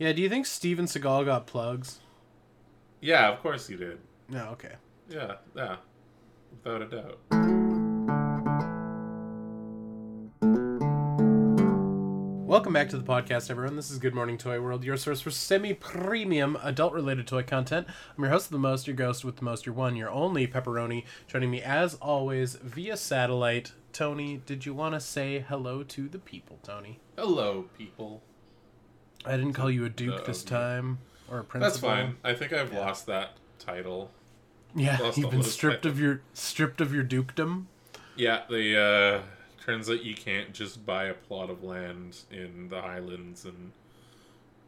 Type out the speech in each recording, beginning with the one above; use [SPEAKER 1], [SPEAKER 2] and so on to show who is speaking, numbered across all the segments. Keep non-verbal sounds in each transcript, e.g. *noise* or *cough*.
[SPEAKER 1] Yeah, do you think Steven Seagal got plugs?
[SPEAKER 2] Yeah, of course he did.
[SPEAKER 1] No, okay.
[SPEAKER 2] Yeah, yeah, without a doubt.
[SPEAKER 1] Welcome back to the podcast, everyone. This is Good Morning Toy World, your source for semi-premium adult-related toy content. I'm your host of the most, your ghost with the most, your one, your only pepperoni. Joining me, as always, via satellite. Tony, did you want to say hello to the people, Tony?
[SPEAKER 2] Hello, people.
[SPEAKER 1] I didn't call you a duke
[SPEAKER 2] Uh,
[SPEAKER 1] this time, or a principal.
[SPEAKER 2] That's fine. I think I've lost that title.
[SPEAKER 1] Yeah,
[SPEAKER 2] Lost
[SPEAKER 1] you've been stripped
[SPEAKER 2] titles.
[SPEAKER 1] of your stripped of your dukedom.
[SPEAKER 2] Yeah, the uh turns out you can't just buy a plot of land in the Highlands and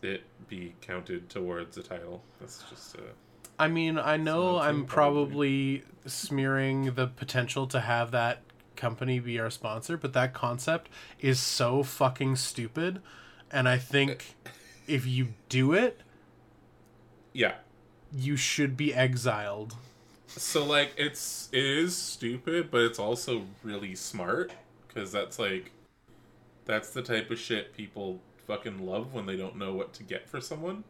[SPEAKER 2] it be counted towards a title. That's just uh
[SPEAKER 1] I mean, I know I'm
[SPEAKER 2] true,
[SPEAKER 1] probably smearing the potential to have that company be our sponsor, but that concept is so fucking stupid. And I think if you do it,
[SPEAKER 2] yeah.
[SPEAKER 1] you should be exiled.
[SPEAKER 2] So like it's it is stupid, but it's also really smart because that's like that's the type of shit people fucking love when they don't know what to get for someone.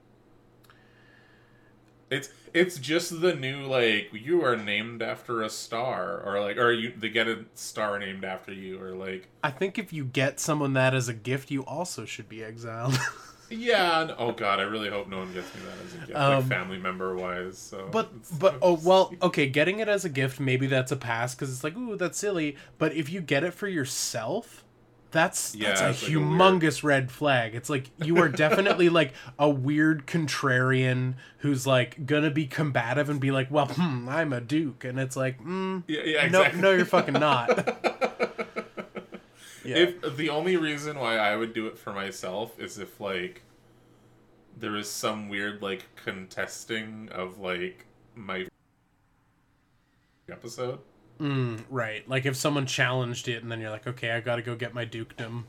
[SPEAKER 2] It's it's just the new like you are named after a star or like or you they get a star named after you or like
[SPEAKER 1] I think if you get someone that as a gift, you also should be exiled. *laughs*
[SPEAKER 2] yeah and- oh god I really hope no one gets me that as a gift
[SPEAKER 1] Um,
[SPEAKER 2] like family member wise so
[SPEAKER 1] But but oh well, okay, getting it as a gift maybe that's a pass because it's like ooh that's silly. But if you get it for yourself, that's
[SPEAKER 2] Yeah,
[SPEAKER 1] that's a
[SPEAKER 2] like a weird-
[SPEAKER 1] humongous red flag. It's like you are definitely *laughs* like a weird contrarian who's like gonna be combative and be like, well, hmm, I'm a duke, and it's like, mm,
[SPEAKER 2] yeah, yeah
[SPEAKER 1] no, no, you're fucking not. *laughs* Yeah.
[SPEAKER 2] If the only reason why I would do it for myself is if like there is some weird like contesting of like my episode.
[SPEAKER 1] Mm, right. Like if someone challenged it, and then you're like, okay, I got to go get my dukedom.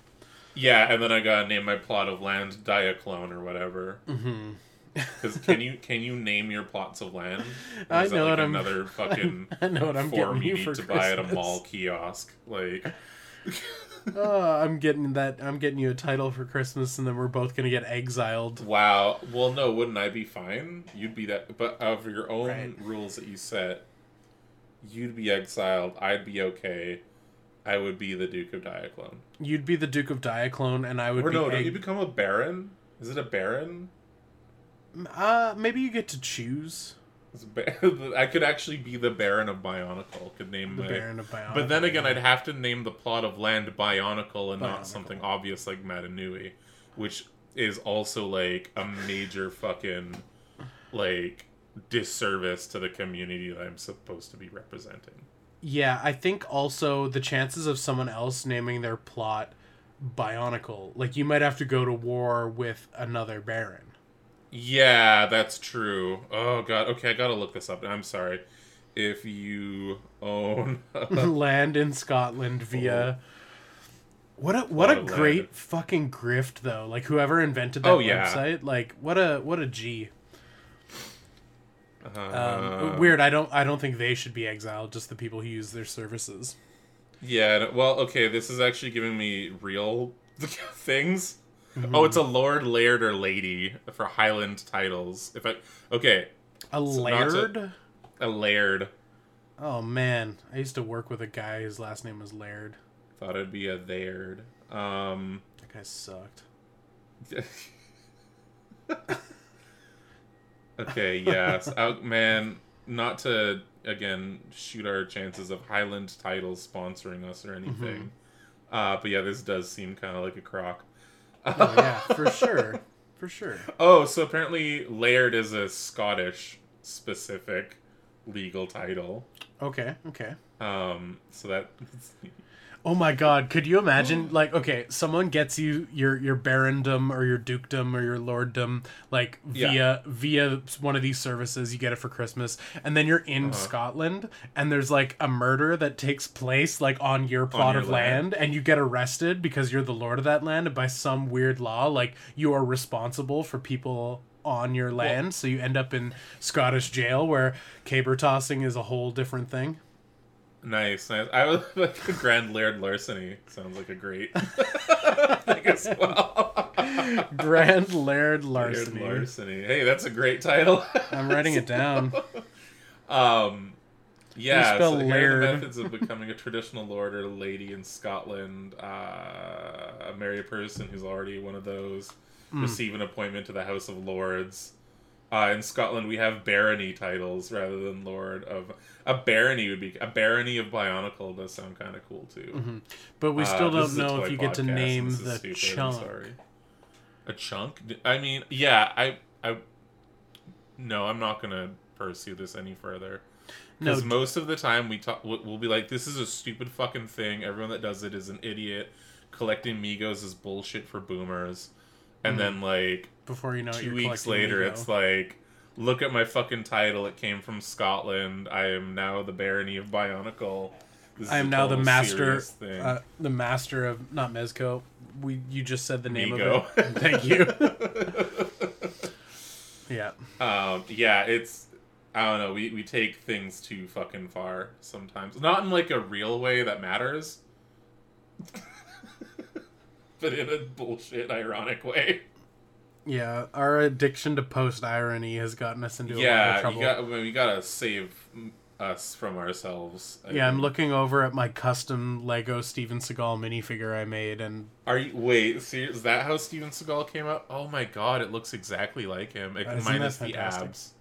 [SPEAKER 2] Yeah, and then I gotta name my plot of land Diaclone or whatever.
[SPEAKER 1] Mm-hmm. *laughs*
[SPEAKER 2] Because can you can you name your plots of land?
[SPEAKER 1] I know
[SPEAKER 2] like
[SPEAKER 1] what I'm-
[SPEAKER 2] another *laughs* fucking
[SPEAKER 1] I know what I'm
[SPEAKER 2] form
[SPEAKER 1] getting
[SPEAKER 2] you need
[SPEAKER 1] for
[SPEAKER 2] to buy at a
[SPEAKER 1] Christmas.
[SPEAKER 2] mall kiosk. Like *laughs*
[SPEAKER 1] Oh, I'm getting that. I'm getting you a title for Christmas, and then we're both gonna get exiled.
[SPEAKER 2] wow. Well, no, wouldn't I be fine? You'd be that, but of your own
[SPEAKER 1] Right.
[SPEAKER 2] rules that you set, you'd be exiled. I'd be okay. I would be the Duke of Diaclone.
[SPEAKER 1] You'd be the Duke of Diaclone, and I would
[SPEAKER 2] Or
[SPEAKER 1] be.
[SPEAKER 2] no, don't
[SPEAKER 1] egg-
[SPEAKER 2] you become a baron? Is it a baron?
[SPEAKER 1] uh, maybe you get to choose
[SPEAKER 2] It's a ba- *laughs* I could actually be the Baron of Bionicle. Could name
[SPEAKER 1] the
[SPEAKER 2] my.
[SPEAKER 1] Baron of Bionicle.
[SPEAKER 2] But then again, I'd have to name the plot of land Bionicle and
[SPEAKER 1] Bionicle.
[SPEAKER 2] not something obvious like Mata Nui, which is also like a major fucking like disservice to the community that I'm supposed to be representing.
[SPEAKER 1] Yeah, I think also the chances of someone else naming their plot Bionicle, like you might have to go to war with another Baron.
[SPEAKER 2] Yeah, that's true. Oh god. Okay, I gotta look this up. I'm sorry. If you own *laughs* *laughs*
[SPEAKER 1] land in Scotland via. Oh. What a what a great
[SPEAKER 2] land.
[SPEAKER 1] fucking grift though! Like whoever invented that
[SPEAKER 2] Oh, yeah.
[SPEAKER 1] website, like what a what a G. Um,
[SPEAKER 2] Uh,
[SPEAKER 1] weird. I don't. I don't think they should be exiled. Just the people who use their services.
[SPEAKER 2] Yeah, well, okay, this is actually giving me real *laughs* things. Oh, it's a lord, laird, or lady for Highland titles. If I okay,
[SPEAKER 1] A laird.
[SPEAKER 2] a laird.
[SPEAKER 1] Oh man, I used to work with a guy whose last name was Laird.
[SPEAKER 2] Thought it'd be a theyard. Um,
[SPEAKER 1] That guy sucked. *laughs*
[SPEAKER 2] okay, yes, uh, man. Not to again shoot our chances of Highland titles sponsoring us or anything. Uh, but yeah, this does seem kind of like a crock.
[SPEAKER 1] Oh yeah, for sure, for sure. *laughs*
[SPEAKER 2] Oh, so apparently Laird is a Scottish specific legal title.
[SPEAKER 1] Okay, okay.
[SPEAKER 2] Um, so that
[SPEAKER 1] Oh my god, could you imagine like okay, someone gets you your your barondom or your dukedom or your lorddom like
[SPEAKER 2] Yeah.
[SPEAKER 1] via via one of these services, you get it for Christmas, and then you're in
[SPEAKER 2] Uh-huh.
[SPEAKER 1] Scotland and there's like a murder that takes place like on your plot
[SPEAKER 2] your
[SPEAKER 1] of land.
[SPEAKER 2] land.
[SPEAKER 1] and you get arrested because you're the lord of that land and by some weird law like you are responsible for people on your land, so you end up in Scottish jail where caber tossing is a whole different thing.
[SPEAKER 2] Nice, nice. I was *laughs* like a Grand Laird larceny. Sounds like a great *laughs* thing as well.
[SPEAKER 1] Grand Laird Larceny.
[SPEAKER 2] Weird larceny. Hey, that's a great title. *laughs*
[SPEAKER 1] I'm writing it down.
[SPEAKER 2] Um, yeah, so here are the methods of becoming a traditional lord or lady in Scotland. Uh, marry a person who's already one of those.
[SPEAKER 1] Hmm.
[SPEAKER 2] Receive an appointment to the House of Lords. Uh, in Scotland, we have barony titles rather than lord of. A barony would be a barony of Bionicle does sound kind of cool too.
[SPEAKER 1] But we
[SPEAKER 2] Uh,
[SPEAKER 1] still
[SPEAKER 2] is
[SPEAKER 1] don't know if you get to name the
[SPEAKER 2] stupid,
[SPEAKER 1] chunk.
[SPEAKER 2] sorry. A chunk? I mean, yeah, I, I, no, I'm not gonna pursue this any further.
[SPEAKER 1] No,
[SPEAKER 2] Because most of the time we talk, we'll we'll be like, "This is a stupid fucking thing. Everyone that does it is an idiot. Collecting Megos is bullshit for boomers." And then like
[SPEAKER 1] before you know it,
[SPEAKER 2] two
[SPEAKER 1] you're
[SPEAKER 2] weeks later,
[SPEAKER 1] Lego.
[SPEAKER 2] it's like, "Look at my fucking title. It came from Scotland. I am now the Barony of Bionicle." This
[SPEAKER 1] I am now the master,
[SPEAKER 2] thing.
[SPEAKER 1] uh, the master of not Mezco. We you just said the name
[SPEAKER 2] Mego.
[SPEAKER 1] of it. *laughs* Thank you. *laughs* yeah,
[SPEAKER 2] Um, yeah, it's I don't know. We we take things too fucking far sometimes. Not in like a real way that matters, *laughs* but in a bullshit, ironic way.
[SPEAKER 1] Yeah. Our addiction to post irony has gotten us into a lot of
[SPEAKER 2] yeah,
[SPEAKER 1] trouble.
[SPEAKER 2] you got. I mean, we gotta save us from ourselves. I
[SPEAKER 1] yeah, I'm looking over at my custom Lego Steven Seagal minifigure I made, and
[SPEAKER 2] Are you wait? See, is that how Steven Seagal came out? Oh my god, it looks exactly like him, it,
[SPEAKER 1] Isn't
[SPEAKER 2] minus the abs.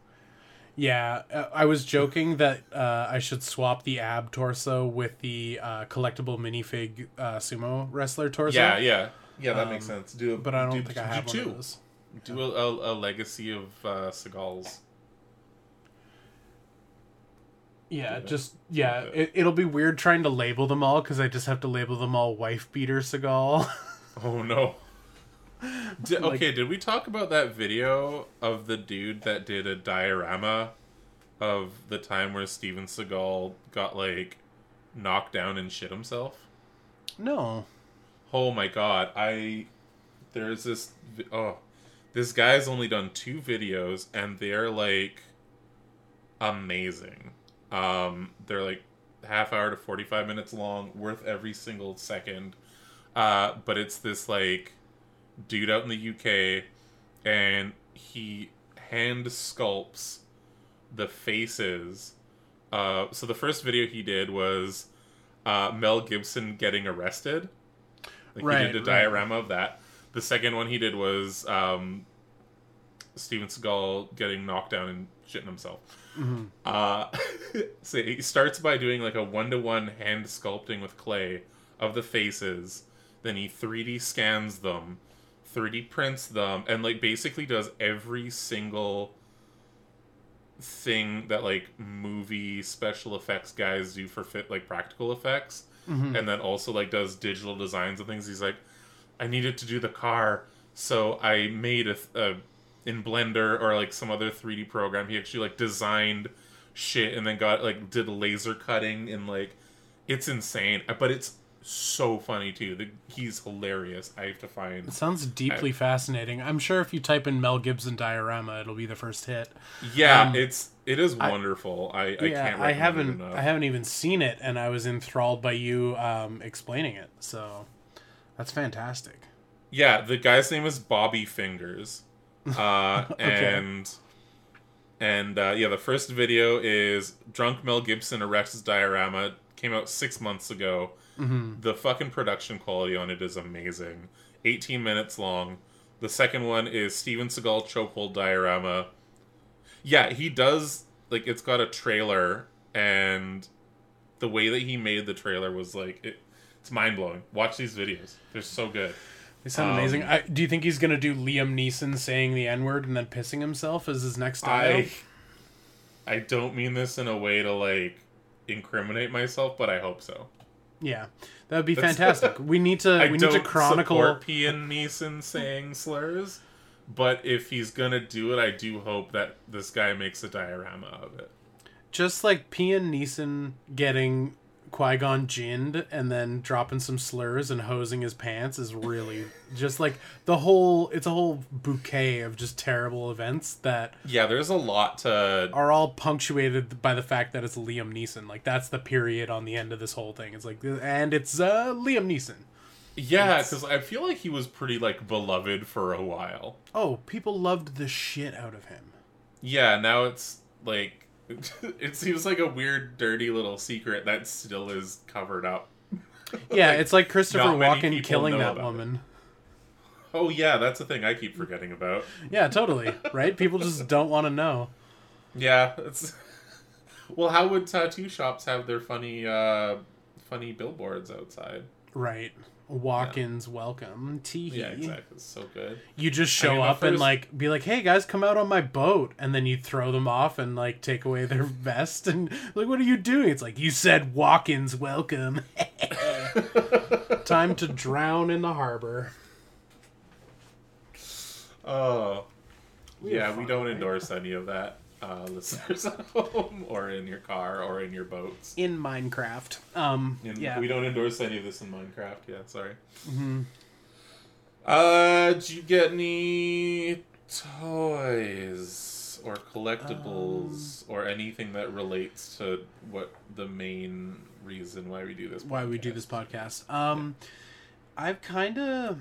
[SPEAKER 1] yeah, uh, I was joking that uh, I should swap the ab torso with the uh, collectible minifig uh, sumo wrestler torso.
[SPEAKER 2] Yeah, yeah, yeah. That makes
[SPEAKER 1] Um,
[SPEAKER 2] sense. Do
[SPEAKER 1] but I don't
[SPEAKER 2] do,
[SPEAKER 1] think I
[SPEAKER 2] do
[SPEAKER 1] have one
[SPEAKER 2] two.
[SPEAKER 1] of those.
[SPEAKER 2] Do a, a, a legacy of uh, Seagal's.
[SPEAKER 1] Yeah,
[SPEAKER 2] Do
[SPEAKER 1] just yeah,
[SPEAKER 2] it.
[SPEAKER 1] it'll be weird trying to label them all because I just have to label them all wife beater Seagal. *laughs*
[SPEAKER 2] Oh no. *laughs*
[SPEAKER 1] Like-
[SPEAKER 2] okay, did we talk about that video of the dude that did a diorama of the time where Steven Seagal got like knocked down and shit himself?
[SPEAKER 1] no,
[SPEAKER 2] Oh my god, I there's this oh this guy's only done two videos and they're like amazing. Um they're like half hour to 45 minutes long, worth every single second. Uh but it's this like dude out in the UK and he hand sculpts the faces uh so the first video he did was uh Mel Gibson getting arrested. Like
[SPEAKER 1] Right,
[SPEAKER 2] he did a
[SPEAKER 1] right.
[SPEAKER 2] diorama of that. The second one he did was um, Steven Seagal getting knocked down and shitting himself.
[SPEAKER 1] Mm-hmm.
[SPEAKER 2] Uh, *laughs* so he starts by doing like a one to one hand sculpting with clay of the faces. Then he 3D scans them, 3D prints them, and like basically does every single thing that like movie special effects guys do for fit like practical effects
[SPEAKER 1] Mm-hmm.
[SPEAKER 2] and then also like does digital designs and things he's like i needed to do the car so i made a, a in blender or like some other 3d program he actually like designed shit and then got like did laser cutting and like it's insane but it's so funny too the, he's hilarious i have to find
[SPEAKER 1] it sounds deeply fascinating. I'm sure if you type in Mel Gibson diorama, it'll be the first hit.
[SPEAKER 2] yeah
[SPEAKER 1] Um,
[SPEAKER 2] it's it is wonderful i, I
[SPEAKER 1] yeah,
[SPEAKER 2] can't
[SPEAKER 1] I haven't, I haven't even seen it, and I was enthralled by you um, explaining it. So that's fantastic.
[SPEAKER 2] Yeah, the guy's name is Bobby Fingers. *laughs* Uh,
[SPEAKER 1] Okay.
[SPEAKER 2] and and uh, yeah, the first video is drunk Mel Gibson erects his diorama. Came out six months ago.
[SPEAKER 1] Mm-hmm.
[SPEAKER 2] The fucking production quality on it is amazing. 18 minutes long. The second one is Steven Seagal chokehold diorama. Yeah, he does like it's got a trailer and the way that he made the trailer was like it, it's mind blowing. Watch these videos; they're so good.
[SPEAKER 1] They sound
[SPEAKER 2] Um,
[SPEAKER 1] amazing. I, do you think he's gonna do Liam Neeson saying the N word and then pissing himself as his next style?
[SPEAKER 2] I I don't mean this in a way to like incriminate myself, but I hope so.
[SPEAKER 1] Yeah, that would be
[SPEAKER 2] That's-
[SPEAKER 1] fantastic. *laughs* we need to
[SPEAKER 2] I
[SPEAKER 1] we need
[SPEAKER 2] don't
[SPEAKER 1] to chronicle.
[SPEAKER 2] Pian Neeson saying slurs, but if he's gonna do it, I do hope that this guy makes a diorama of it.
[SPEAKER 1] just like Pian Neeson getting Qui Gon ginned and then dropping some slurs and hosing his pants is really just like the whole. It's a whole bouquet of just terrible events that
[SPEAKER 2] Yeah, there's a lot to.
[SPEAKER 1] are all punctuated by the fact that it's Liam Neeson. Like that's the period on the end of this whole thing. It's like, and it's uh, Liam Neeson.
[SPEAKER 2] Yeah, because I feel like he was pretty like beloved for a while.
[SPEAKER 1] Oh, people loved the shit out of him.
[SPEAKER 2] Yeah, now it's like *laughs* it seems like a weird, dirty little secret that still is covered up. *laughs*
[SPEAKER 1] Yeah,
[SPEAKER 2] Like,
[SPEAKER 1] it's like Christopher Walken killing that
[SPEAKER 2] about it.
[SPEAKER 1] woman.
[SPEAKER 2] Oh yeah, that's the thing I keep forgetting about.
[SPEAKER 1] Yeah, totally. Right? People just *laughs* don't want to know.
[SPEAKER 2] Yeah, it's well. How would tattoo shops have their funny, uh funny billboards outside?
[SPEAKER 1] Right. Walk-ins welcome. Tee
[SPEAKER 2] Yeah, exactly. It's so good.
[SPEAKER 1] You just show
[SPEAKER 2] I mean, my
[SPEAKER 1] up and like be like, "Hey guys, come out on my boat," and then you throw them off and like take away their *laughs* vest and like, "What are you doing?" It's like you said, "Walk-ins welcome." *laughs* Time to drown in the harbor.
[SPEAKER 2] Oh,
[SPEAKER 1] We
[SPEAKER 2] yeah.
[SPEAKER 1] have
[SPEAKER 2] We don't
[SPEAKER 1] right?
[SPEAKER 2] endorse any of that, uh, listeners *laughs* at home or in your car or in your boats.
[SPEAKER 1] In Minecraft. Um.
[SPEAKER 2] And
[SPEAKER 1] yeah.
[SPEAKER 2] We don't endorse any of this in Minecraft. Yeah, sorry.
[SPEAKER 1] Mm-hmm.
[SPEAKER 2] Uh, did you get any toys or collectibles
[SPEAKER 1] Um,
[SPEAKER 2] or anything that relates to what the main reason why we do this?
[SPEAKER 1] why we do this podcast. Um, I've kind of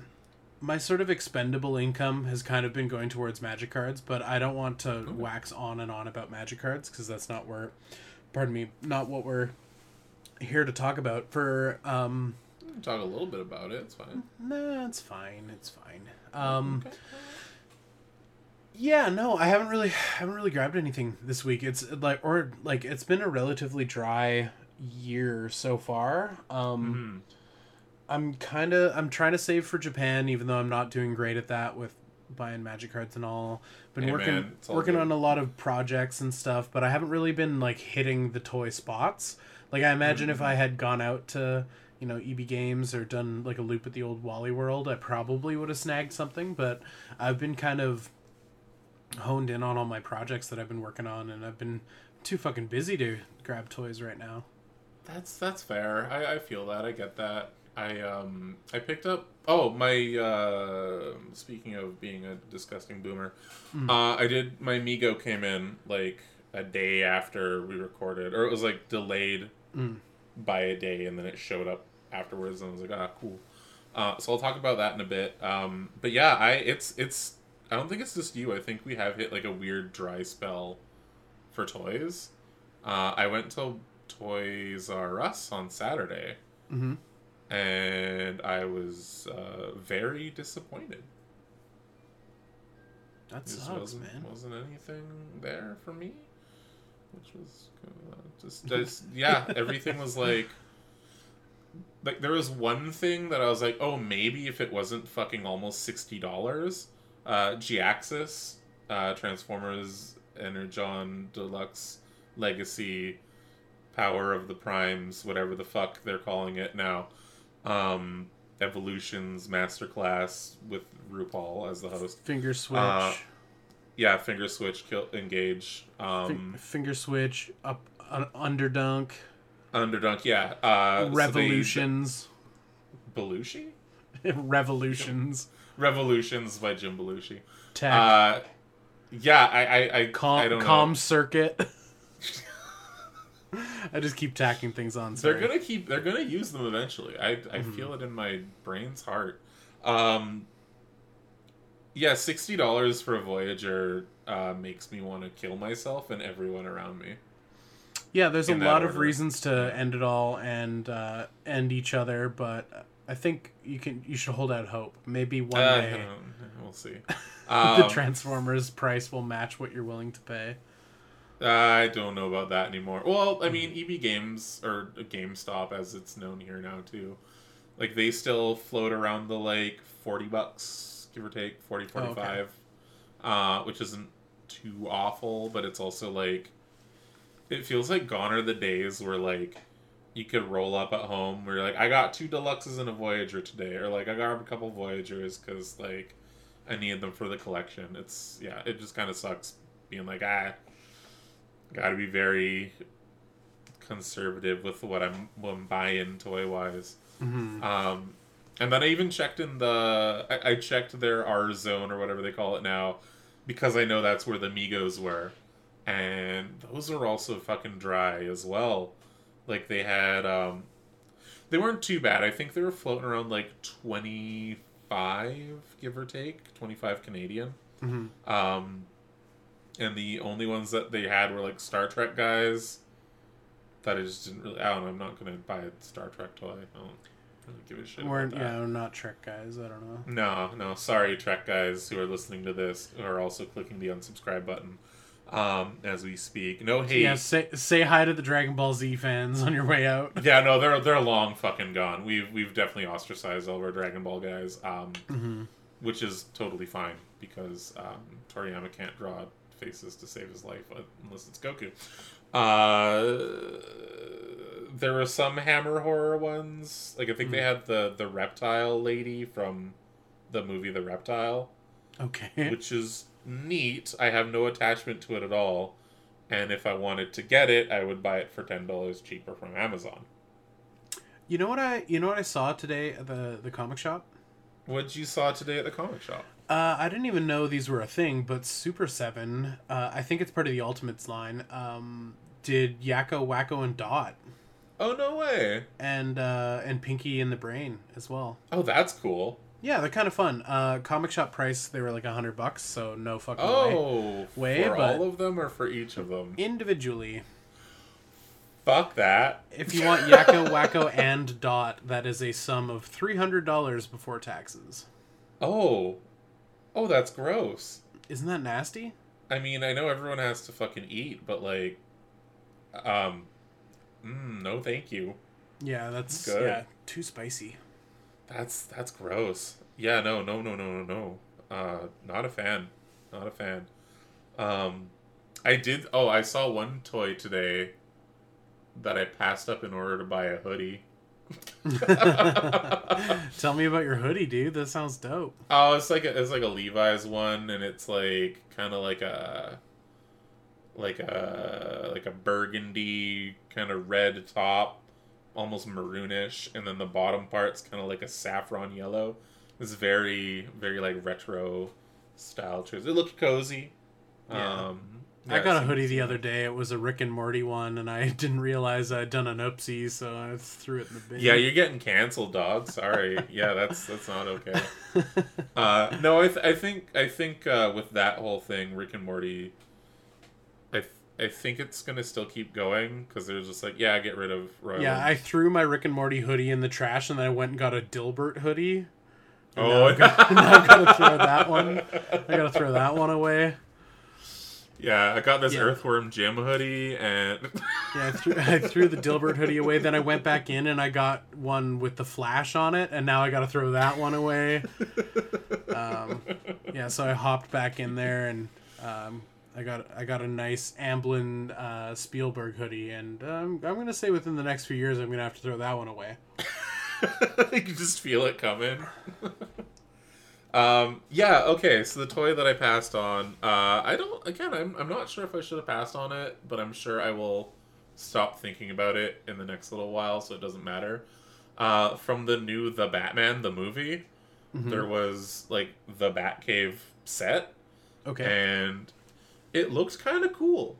[SPEAKER 1] my sort of expendable income has kind of been going towards magic cards, but I don't want to wax on and on about magic cards because that's not where, pardon me, not what we're here to talk about. For um,
[SPEAKER 2] Talk a little bit about it. It's fine.
[SPEAKER 1] nah, it's fine, it's fine. Um,
[SPEAKER 2] Okay.
[SPEAKER 1] yeah, no, I haven't really haven't really grabbed anything this week. It's like or like it's been a relatively dry year so far. Um.
[SPEAKER 2] Mhm.
[SPEAKER 1] I'm kind of I'm trying to save for Japan, even though I'm not doing great at that with buying magic cards and all. Been
[SPEAKER 2] Hey,
[SPEAKER 1] working
[SPEAKER 2] man,
[SPEAKER 1] working
[SPEAKER 2] good.
[SPEAKER 1] on a lot of projects and stuff, but I haven't really been like hitting the toy spots. Like I imagine if
[SPEAKER 2] Mm-hmm.
[SPEAKER 1] I had gone out to you know EB Games or done like a loop at the old Wally World, I probably would have snagged something. But I've been kind of honed in on all my projects that I've been working on, and I've been too fucking busy to grab toys right now.
[SPEAKER 2] That's that's fair. I, I feel that. I get that. I um I picked up. Oh my. uh Speaking of being a disgusting boomer,
[SPEAKER 1] Mm.
[SPEAKER 2] uh I did. My Mego came in like a day after we recorded, or it was like delayed
[SPEAKER 1] Mm.
[SPEAKER 2] by a day, and then it showed up afterwards, and I was like, ah, cool. Uh, so I'll talk about that in a bit. Um, but yeah, I it's it's. I don't think it's just you. I think we have hit like a weird dry spell for toys. Uh, I went to Toys R Us on Saturday,
[SPEAKER 1] Mm-hmm.
[SPEAKER 2] And I was uh, very disappointed.
[SPEAKER 1] That sucks,
[SPEAKER 2] wasn't,
[SPEAKER 1] man.
[SPEAKER 2] wasn't anything there for me, which was uh, just, *laughs* just yeah. Everything was like, like there was one thing that I was like, oh, maybe if it wasn't fucking almost sixty dollars, uh, G-Axis, uh, Transformers, Energon Deluxe Legacy, Power of the Primes, whatever the fuck they're calling it now. Um, Evolutions Masterclass with RuPaul as the host.
[SPEAKER 1] Finger switch.
[SPEAKER 2] Uh, Yeah, finger switch, kill, engage. Um,
[SPEAKER 1] finger switch up uh, underdunk
[SPEAKER 2] underdunk, yeah. Uh, so they-
[SPEAKER 1] revolutions
[SPEAKER 2] Belushi? *laughs*
[SPEAKER 1] revolutions
[SPEAKER 2] Revolutions by Jim Belushi.
[SPEAKER 1] tech
[SPEAKER 2] Uh, yeah, I, I, I,
[SPEAKER 1] com,
[SPEAKER 2] I don't
[SPEAKER 1] com
[SPEAKER 2] know.
[SPEAKER 1] circuit *laughs* *laughs* i just keep tacking things on
[SPEAKER 2] They're gonna keep. They're gonna use them eventually. I, I
[SPEAKER 1] Mm-hmm.
[SPEAKER 2] feel it in my brain's heart. Um, yeah, sixty dollars for a Voyager uh, makes me want to kill myself and everyone around me.
[SPEAKER 1] yeah there's a lot of reasons to end it all and uh, end each other but i think you can you should hold out hope maybe one
[SPEAKER 2] Uh,
[SPEAKER 1] day
[SPEAKER 2] we'll see. *laughs*
[SPEAKER 1] the
[SPEAKER 2] Um,
[SPEAKER 1] transformers price will match what you're willing to pay
[SPEAKER 2] I don't know about that anymore. Well, I mean, EB Games or GameStop, as it's known here now too, like they still float around the like forty bucks, give or take 40
[SPEAKER 1] Oh, okay.
[SPEAKER 2] 45 uh, which isn't too awful, but it's also like it feels like gone are the days where like you could roll up at home where you're like, I got two deluxes and a Voyager today, or like I got a couple Voyagers because like I need them for the collection. It's yeah, it just kind of sucks being like ah, got to be very conservative with what I'm what I'm buying toy wise.
[SPEAKER 1] hmm
[SPEAKER 2] Um, and then I even checked in the I, I checked their R zone or whatever they call it now because I know that's where the Megos were, and those are also fucking dry as well. Like they had um, They weren't too bad. I think they were floating around like twenty five, give or take, twenty five Canadian.
[SPEAKER 1] hmm
[SPEAKER 2] Um, and the only ones that they had were like Star Trek guys. That I just didn't really. I don't know. I'm not gonna buy a Star Trek toy. I don't really give a shit.
[SPEAKER 1] We're
[SPEAKER 2] about that.
[SPEAKER 1] yeah, we're not Trek guys. I don't know.
[SPEAKER 2] No, no. Sorry, Trek guys who are listening to this who are also clicking the unsubscribe button um, as we speak. No hate.
[SPEAKER 1] Yeah, say say hi to the Dragon Ball Z fans on your way out.
[SPEAKER 2] Yeah, no, they're they're long fucking gone. We've we've definitely ostracized all of our Dragon Ball guys, um,
[SPEAKER 1] hmm
[SPEAKER 2] which is totally fine because um, Toriyama can't draw faces to save his life uh, unless it's Goku. Uh, there were some Hammer horror ones. Like I think they
[SPEAKER 1] Hmm.
[SPEAKER 2] had the the reptile lady from the movie The Reptile.
[SPEAKER 1] Okay.
[SPEAKER 2] which is neat. I have no attachment to it at all. And if I wanted to get it, I would buy it for ten dollars cheaper from Amazon.
[SPEAKER 1] You know what I you know what I saw today at the the comic shop?
[SPEAKER 2] What you saw today at the comic shop?
[SPEAKER 1] Uh, I didn't even know these were a thing, but Super Seven, uh, I think it's part of the Ultimates line. Um, did Yakko, Wakko, and Dot,
[SPEAKER 2] Oh no way!
[SPEAKER 1] and uh, and Pinky and the Brain as well.
[SPEAKER 2] Oh, that's cool.
[SPEAKER 1] Yeah, they're kind of fun. Uh, comic shop price they were like a hundred bucks, so no fucking way.
[SPEAKER 2] Oh,
[SPEAKER 1] Way,
[SPEAKER 2] for
[SPEAKER 1] but-
[SPEAKER 2] all of them or for each of them?
[SPEAKER 1] Individually,
[SPEAKER 2] Fuck that.
[SPEAKER 1] if you want Yakko, Wakko, and Dot, that is a sum of three hundred dollars before taxes.
[SPEAKER 2] Oh, oh, that's gross.
[SPEAKER 1] Isn't that nasty?
[SPEAKER 2] I mean, I know everyone has to fucking eat, but like, um, mm, no, thank you.
[SPEAKER 1] Yeah, that's
[SPEAKER 2] Good.
[SPEAKER 1] yeah too spicy.
[SPEAKER 2] That's that's gross. Yeah, no, no, no, no, no, no. Uh, not a fan. Not a fan. Um, I did. Oh, I saw one toy today that I passed up in order to buy a hoodie. *laughs*
[SPEAKER 1] Tell me about your hoodie, dude. That sounds dope.
[SPEAKER 2] Oh, it's like a, it's like a Levi's one, and it's like kind of like a like a like a burgundy kind of red top, almost maroonish, and then the bottom part's kind of like a saffron yellow. It's very very like retro style choice. It looked cozy.
[SPEAKER 1] Yeah.
[SPEAKER 2] Um,
[SPEAKER 1] I got a hoodie the other day. It was a Rick and Morty one, and I *laughs* didn't realize I'd done an oopsie, so I threw it in the bin.
[SPEAKER 2] Yeah, you're getting canceled, dog. Sorry. yeah, that's that's not okay. *laughs* Uh, no, I, th- I think I think uh, with that whole thing, Rick and Morty, I th- I think it's gonna still keep going because they're just like, yeah, get rid of Roy.
[SPEAKER 1] yeah, I threw my Rick and Morty hoodie in the trash, and then I went and got a Dilbert hoodie. And
[SPEAKER 2] oh,
[SPEAKER 1] now I've got, *laughs* now I've got to throw that one. I got to throw that one away.
[SPEAKER 2] Yeah, I got this
[SPEAKER 1] Yeah.
[SPEAKER 2] Earthworm Jim hoodie, and *laughs*
[SPEAKER 1] Yeah, I threw, I threw the Dilbert hoodie away. Then I went back in and I got one with the flash on it, and now I got to throw that one away. Um, yeah, so I hopped back in there and um, I got I got a nice Amblin uh, Spielberg hoodie, and um, I'm gonna say within the next few years I'm gonna have to throw that one away. *laughs*
[SPEAKER 2] you can just feel it coming. *laughs* um, yeah, okay. So the toy that I passed on, uh, I don't. Again, I'm I'm not sure if I should have passed on it, but I'm sure I will stop thinking about it in the next little while, so it doesn't matter. Uh, from the new The Batman the movie,
[SPEAKER 1] Mhm.
[SPEAKER 2] there was like the Batcave set,
[SPEAKER 1] Okay,
[SPEAKER 2] and it looks kind of cool.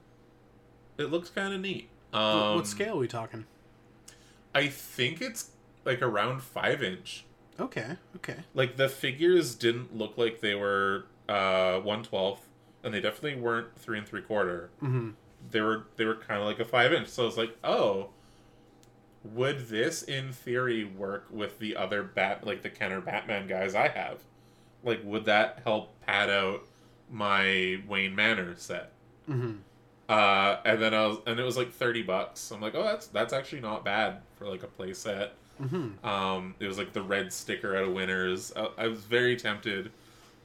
[SPEAKER 2] It looks kind of neat.
[SPEAKER 1] What-
[SPEAKER 2] Um,
[SPEAKER 1] what scale are we talking?
[SPEAKER 2] I think it's like around five inch.
[SPEAKER 1] Okay, okay.
[SPEAKER 2] like the figures didn't look like they were uh one twelfth, and they definitely weren't three and three quarter.
[SPEAKER 1] hmm
[SPEAKER 2] They were they were kind of like a five inch. So I was like, oh, would this in theory work with the other bat like the Kenner Batman guys I have? Like, would that help pad out my Wayne Manor set?
[SPEAKER 1] hmm
[SPEAKER 2] Uh, and then I was, and it was like thirty bucks. I'm like, oh, that's that's actually not bad for like a play set.
[SPEAKER 1] Hmm
[SPEAKER 2] Um, it was like the red sticker out of Winners. I, I was very tempted,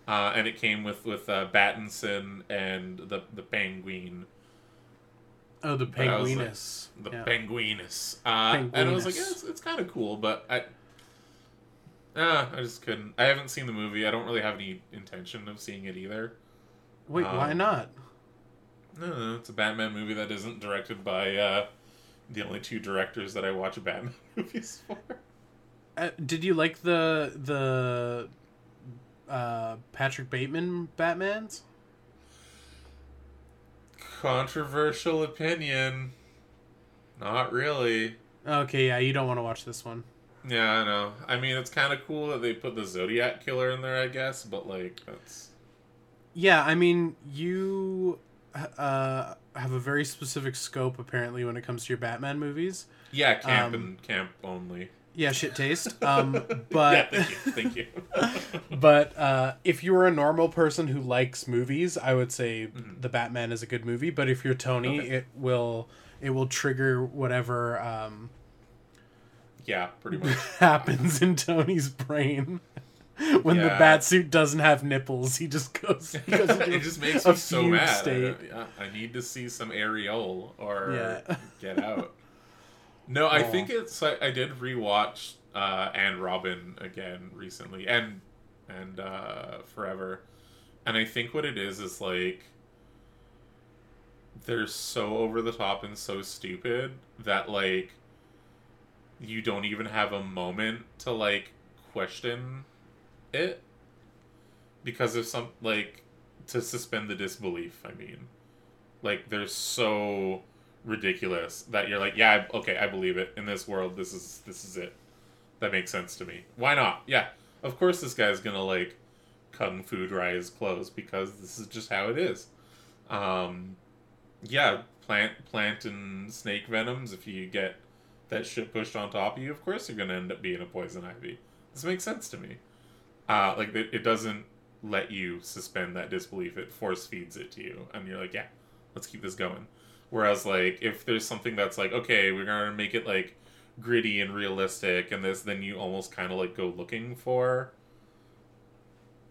[SPEAKER 2] uh, and it came with with uh, Battinson and the the Penguin,
[SPEAKER 1] Oh, the
[SPEAKER 2] I like-
[SPEAKER 1] penguinus.
[SPEAKER 2] the
[SPEAKER 1] yeah.
[SPEAKER 2] Penguinus. Uh, and I was like, yeah, it's, it's kind of cool, but I, ah, I just couldn't. I haven't seen the movie. I don't really have any intention of seeing it either.
[SPEAKER 1] Wait, why
[SPEAKER 2] um,
[SPEAKER 1] not?
[SPEAKER 2] No, no, it's a Batman movie that isn't directed by uh, the only two directors that I watch Batman *laughs* movies for.
[SPEAKER 1] Uh, did you like the the uh, Patrick Bateman Batman's?
[SPEAKER 2] Controversial opinion. Not really.
[SPEAKER 1] Okay, yeah, you don't want to watch this one.
[SPEAKER 2] Yeah, I know. I mean, it's kind of cool that they put the Zodiac killer in there, I guess, but like that's
[SPEAKER 1] Yeah, I mean, you uh, have a very specific scope apparently when it comes to your Batman movies.
[SPEAKER 2] yeah, camp
[SPEAKER 1] Um,
[SPEAKER 2] and camp only.
[SPEAKER 1] Yeah, shit taste. *laughs* Um,
[SPEAKER 2] yeah,
[SPEAKER 1] but
[SPEAKER 2] thank you, thank you. *laughs*
[SPEAKER 1] but uh, if you are a normal person who likes movies, I would say
[SPEAKER 2] Mhm.
[SPEAKER 1] the Batman is a good movie. But if you're Tony,
[SPEAKER 2] Okay.
[SPEAKER 1] it will it will trigger whatever um,
[SPEAKER 2] yeah, pretty much. *laughs*
[SPEAKER 1] happens in Tony's brain. *laughs* When the
[SPEAKER 2] Yeah.
[SPEAKER 1] bat suit doesn't have nipples, he just goes. He goes *laughs*
[SPEAKER 2] it just *laughs* makes me so mad. I,
[SPEAKER 1] State.
[SPEAKER 2] yeah, I need to see some areole or
[SPEAKER 1] Yeah.
[SPEAKER 2] get out. No, I
[SPEAKER 1] Oh.
[SPEAKER 2] think it's. I, I did rewatch uh, and Robin again recently, and and uh, Forever, and I think what it is is like they're so over the top and so stupid that like you don't even have a moment to like question it because of some like to suspend the disbelief i mean. Like they're so ridiculous that you're like yeah I, okay i believe it. In this world this is this is it. That makes sense to me. Why not? Yeah. Of course this guy's gonna like kung fu dry his clothes because this is just how it is. Um yeah plant plant and snake venoms if you get that shit pushed on top of you of course you're gonna end up being a poison ivy. This makes sense to me uh, like it, it doesn't let you suspend that disbelief. It force feeds it to you. And you're like yeah let's keep this going. Whereas like if there's something that's like okay we're gonna make it like gritty and realistic and this then you almost kind of like go looking for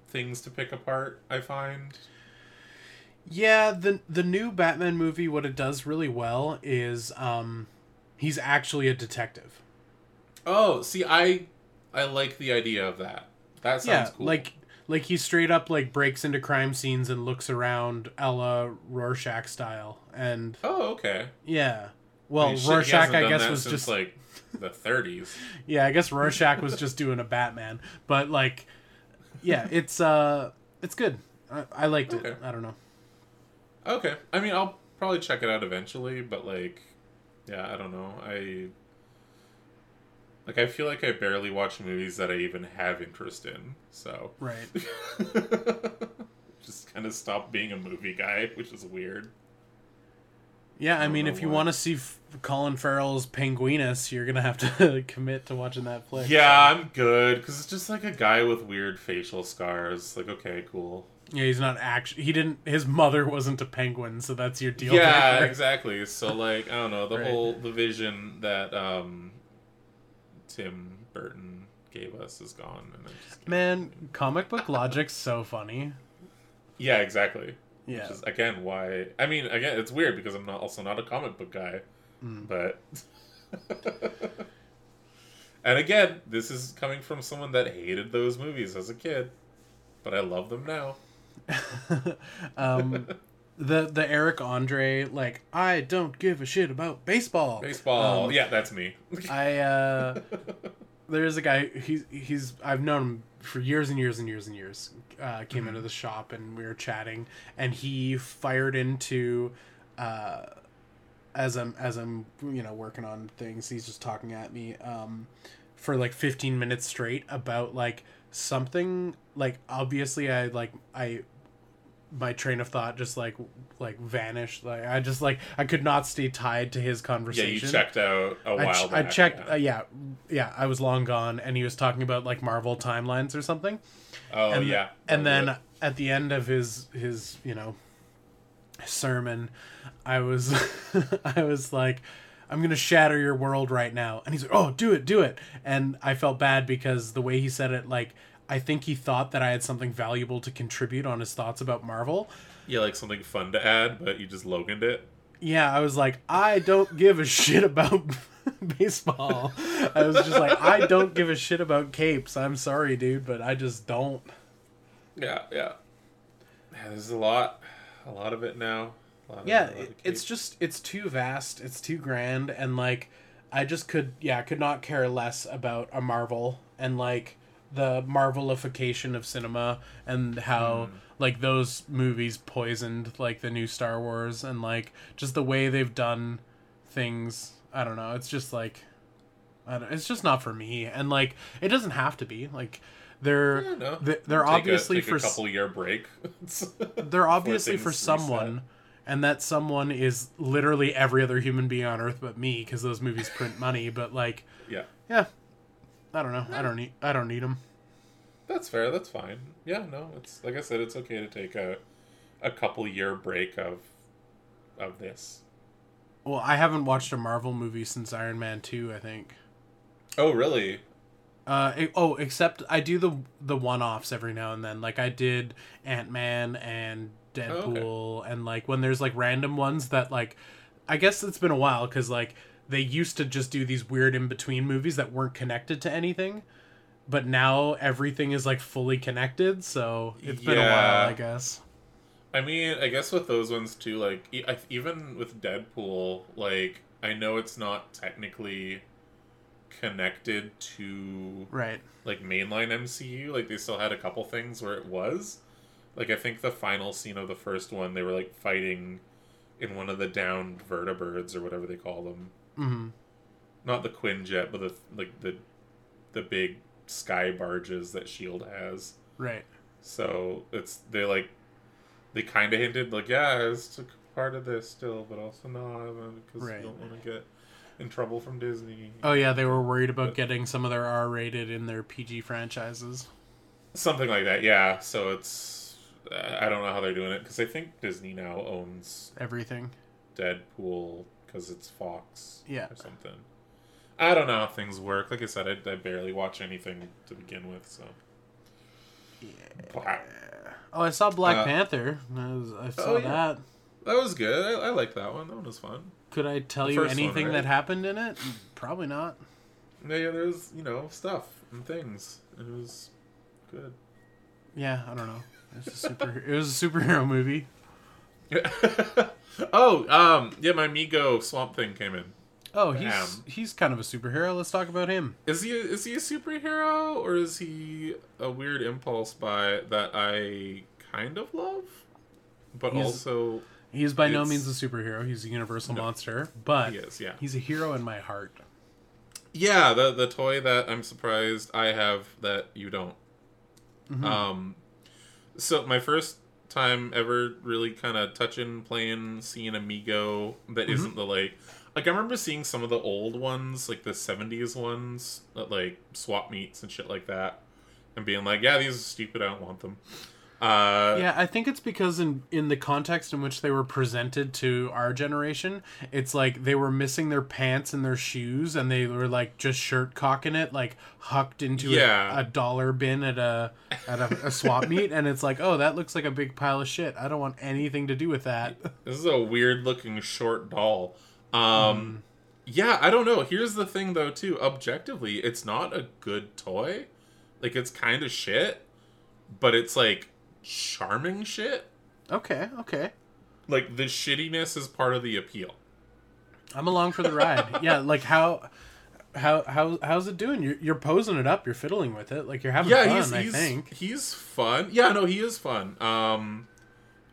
[SPEAKER 2] things to pick apart i find.
[SPEAKER 1] Yeah, the the new Batman movie, what it does really well is um, he's actually a detective.
[SPEAKER 2] oh see i i like the idea of that that sounds
[SPEAKER 1] yeah,
[SPEAKER 2] cool
[SPEAKER 1] like like he straight up like breaks into crime scenes and looks around, Ella Rorschach style, and
[SPEAKER 2] oh okay
[SPEAKER 1] yeah. Well,
[SPEAKER 2] I mean, shit,
[SPEAKER 1] Rorschach, I guess, was
[SPEAKER 2] since,
[SPEAKER 1] just
[SPEAKER 2] like the 30s *laughs*
[SPEAKER 1] yeah. I guess Rorschach was just doing a Batman, but like, yeah, it's uh, it's good. I, I liked it. I don't know.
[SPEAKER 2] Okay. I mean, I'll probably check it out eventually, but like, yeah, I don't know. I like I feel like I barely watch movies that I even have interest in. So
[SPEAKER 1] Right. *laughs*
[SPEAKER 2] just kind of stopped being a movie guy, which is weird.
[SPEAKER 1] Yeah, I,
[SPEAKER 2] don't
[SPEAKER 1] mean, if you want to see F- Colin Farrell's Penguinus, you're gonna have to *laughs* commit to watching that flick.
[SPEAKER 2] Yeah, I'm good because it's just like a guy with weird facial scars. Like, okay, cool.
[SPEAKER 1] Yeah, he's not actually. He didn't. His mother wasn't a penguin, so that's your deal.
[SPEAKER 2] yeah,
[SPEAKER 1] breaker.
[SPEAKER 2] exactly. So like, I don't know the
[SPEAKER 1] Right.
[SPEAKER 2] whole the vision that um Tim Burton gave us is gone, and just
[SPEAKER 1] Man, comic book logic's so funny.
[SPEAKER 2] Yeah, exactly.
[SPEAKER 1] Yeah.
[SPEAKER 2] Which is again why I mean again it's weird because I'm not also not a comic book guy,
[SPEAKER 1] Mm.
[SPEAKER 2] but *laughs* and again this is coming from someone that hated those movies as a kid, but I love them now. *laughs*
[SPEAKER 1] um, *laughs* the the Eric Andre like I don't give a shit about baseball.
[SPEAKER 2] Baseball,
[SPEAKER 1] Um,
[SPEAKER 2] yeah, that's me. *laughs*
[SPEAKER 1] I uh, there's a guy. He's he's I've known him for years and years and years and years. Uh, came
[SPEAKER 2] Mm-hmm.
[SPEAKER 1] into the shop and we were chatting, and he fired into. Uh, as I'm as I'm you know working on things, he's just talking at me um, for like 15 minutes straight about like something like obviously I like I my train of thought just like like vanished like I just like I could not stay tied to his conversation.
[SPEAKER 2] yeah, you checked out a
[SPEAKER 1] I,
[SPEAKER 2] while
[SPEAKER 1] ch- I checked.
[SPEAKER 2] yeah.
[SPEAKER 1] Uh, yeah, yeah. I was long gone, and he was talking about like Marvel timelines or something.
[SPEAKER 2] oh
[SPEAKER 1] and,
[SPEAKER 2] yeah,
[SPEAKER 1] And
[SPEAKER 2] that
[SPEAKER 1] then at the end of his his you know sermon, I was *laughs* I was like, I'm gonna shatter your world right now, and he's like, Oh, do it, do it. And I felt bad because the way he said it, like. I think he thought that I had something valuable to contribute on his thoughts about Marvel.
[SPEAKER 2] yeah, like something fun to add, but you just Loganed it.
[SPEAKER 1] Yeah, I was like, I don't give a shit about *laughs* baseball. I was just like, I don't give a shit about capes. I'm sorry, dude, but I just don't.
[SPEAKER 2] Yeah, yeah. Yeah, there's a lot, a lot of it now. Of-
[SPEAKER 1] Yeah,
[SPEAKER 2] a lot of
[SPEAKER 1] it, it's just it's too vast, it's too grand, and like I just could yeah could not care less about a Marvel and like the Marvelification of cinema and how hmm. like those movies poisoned like the new Star Wars and like just the way they've done things. I don't know. It's just like I don't, it's just not for me. And like, it doesn't have to be. Like, they're
[SPEAKER 2] Yeah, no.
[SPEAKER 1] they- they're
[SPEAKER 2] Take a-
[SPEAKER 1] obviously
[SPEAKER 2] take
[SPEAKER 1] for
[SPEAKER 2] a couple year break. *laughs*
[SPEAKER 1] they're obviously for
[SPEAKER 2] reset.
[SPEAKER 1] someone, and that someone is literally every other human being on earth but me because those movies print money. But like,
[SPEAKER 2] yeah,
[SPEAKER 1] yeah, I don't know. I don't need. I don't need them.
[SPEAKER 2] that's fair. That's fine. Yeah, no, it's like I said, it's okay to take a a couple year break of of this.
[SPEAKER 1] Well, I haven't watched a Marvel movie since Iron Man two. I think.
[SPEAKER 2] Oh, really?
[SPEAKER 1] Uh e- oh, except I do the the one offs every now and then. Like I did Ant Man and Deadpool, and like when there's like random ones that like, I guess it's been a while because like they used to just do these weird in between movies that weren't connected to anything, but now everything is like fully connected. So it's been a while, I guess.
[SPEAKER 2] I mean, I guess with those ones too, like e- I- even with Deadpool, like I know it's not technically connected to
[SPEAKER 1] Right.
[SPEAKER 2] like mainline MCU. Like they still had a couple things where it was. Like I think the final scene of the first one, they were like fighting in one of the downed vertibirds or whatever they call them.
[SPEAKER 1] hmm
[SPEAKER 2] Not the Quinjet, but the like the the big sky barges that Shield has.
[SPEAKER 1] Right.
[SPEAKER 2] So it's they like they kind of hinted like yeah it's a part of this still, but also not because
[SPEAKER 1] Right.
[SPEAKER 2] you don't want to get in trouble from Disney.
[SPEAKER 1] Oh yeah, they were worried about getting some of their R rated in their PG franchises.
[SPEAKER 2] Something like that, yeah. So it's uh, I don't know how they're doing it because I think Disney now owns
[SPEAKER 1] Everything.
[SPEAKER 2] Deadpool because it's Fox
[SPEAKER 1] Yeah.
[SPEAKER 2] or something. I don't know how things work. Like I said, I, I barely watch anything to begin with, so. Wow.
[SPEAKER 1] Oh, I saw Black
[SPEAKER 2] Uh,
[SPEAKER 1] Panther. I, was, I saw
[SPEAKER 2] oh, yeah.
[SPEAKER 1] that.
[SPEAKER 2] That was good. I, I like that one. That one was fun.
[SPEAKER 1] Could I tell
[SPEAKER 2] The
[SPEAKER 1] you
[SPEAKER 2] first one,
[SPEAKER 1] anything
[SPEAKER 2] right?
[SPEAKER 1] that happened in it? Probably not.
[SPEAKER 2] Yeah, yeah, there's you know stuff and things. It was good.
[SPEAKER 1] Yeah, I don't know. It was a super. it was a superhero movie. *laughs*
[SPEAKER 2] oh, um, yeah, my Mego Swamp Thing came in.
[SPEAKER 1] Oh, he's he's kind of a superhero. Let's talk about him.
[SPEAKER 2] Is he a, is he a superhero or is he a weird impulse by that I kind of love, but
[SPEAKER 1] He's-
[SPEAKER 2] also
[SPEAKER 1] He is by no means a superhero. He's a universal
[SPEAKER 2] No.
[SPEAKER 1] monster, but
[SPEAKER 2] he is, yeah,
[SPEAKER 1] he's a hero in my heart.
[SPEAKER 2] yeah. The the toy that I'm surprised I have that you don't.
[SPEAKER 1] Mhm.
[SPEAKER 2] Um, so my first time ever really kind of touching, playing, seeing Amigo that
[SPEAKER 1] Mhm.
[SPEAKER 2] not the like. Like I remember seeing some of the old ones, like the '70s ones, that like swap meets and shit like that, and being like, "Yeah, these are stupid. I don't want them." Uh,
[SPEAKER 1] yeah, I think it's because in in the context in which they were presented to our generation, it's like they were missing their pants and their shoes, and they were like just shirt cocking it, like hucked into
[SPEAKER 2] Yeah.
[SPEAKER 1] a, a dollar bin at a at a, a swap *laughs* meet, and it's like, oh, that looks like a big pile of shit. I don't want anything to do with that. *laughs*
[SPEAKER 2] This is a weird looking short doll. Um
[SPEAKER 1] Mm.
[SPEAKER 2] yeah, I don't know. Here's the thing though too, objectively, it's not a good toy. Like it's kind of shit, but it's like charming shit.
[SPEAKER 1] okay, okay,
[SPEAKER 2] Like the shittiness is part of the appeal.
[SPEAKER 1] I'm along for the ride. *laughs* yeah, like how. How how how's it doing? You're, you're posing it up. You're fiddling with it. Like you're having
[SPEAKER 2] yeah,
[SPEAKER 1] fun.
[SPEAKER 2] he's
[SPEAKER 1] I
[SPEAKER 2] he's
[SPEAKER 1] think.
[SPEAKER 2] he's fun. Yeah, no, he is fun. Um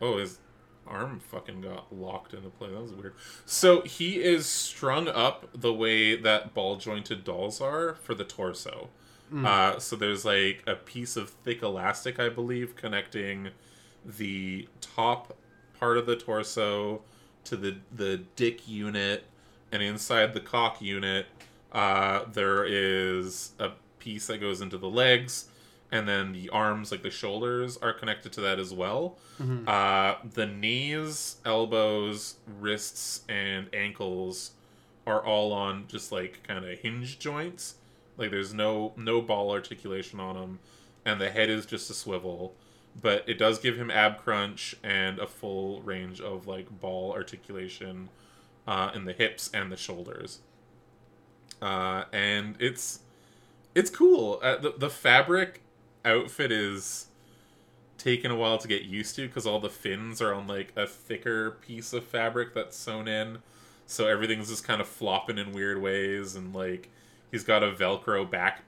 [SPEAKER 2] Oh, his arm fucking got locked into play. That was weird. So he is strung up the way that ball jointed dolls are for the torso.
[SPEAKER 1] Mm.
[SPEAKER 2] Uh, so there's like a piece of thick elastic, I believe, connecting the top part of the torso to the the dick unit, and inside the cock unit, uh, there is a piece that goes into the legs, and then the arms, like the shoulders, are connected to that as well.
[SPEAKER 1] Mhm.
[SPEAKER 2] Uh, the knees, elbows, wrists, and ankles are all on just like kind of hinge joints. Like there's no no ball articulation on him, and the head is just a swivel. But it does give him ab crunch and a full range of like ball articulation uh, in the hips and the shoulders. Uh, and it's it's cool. Uh, the the fabric outfit is taken a while to get used to because all the fins are on like a thicker piece of fabric that's sewn in so everything's just kind of flopping in weird ways and like he's got a velcro back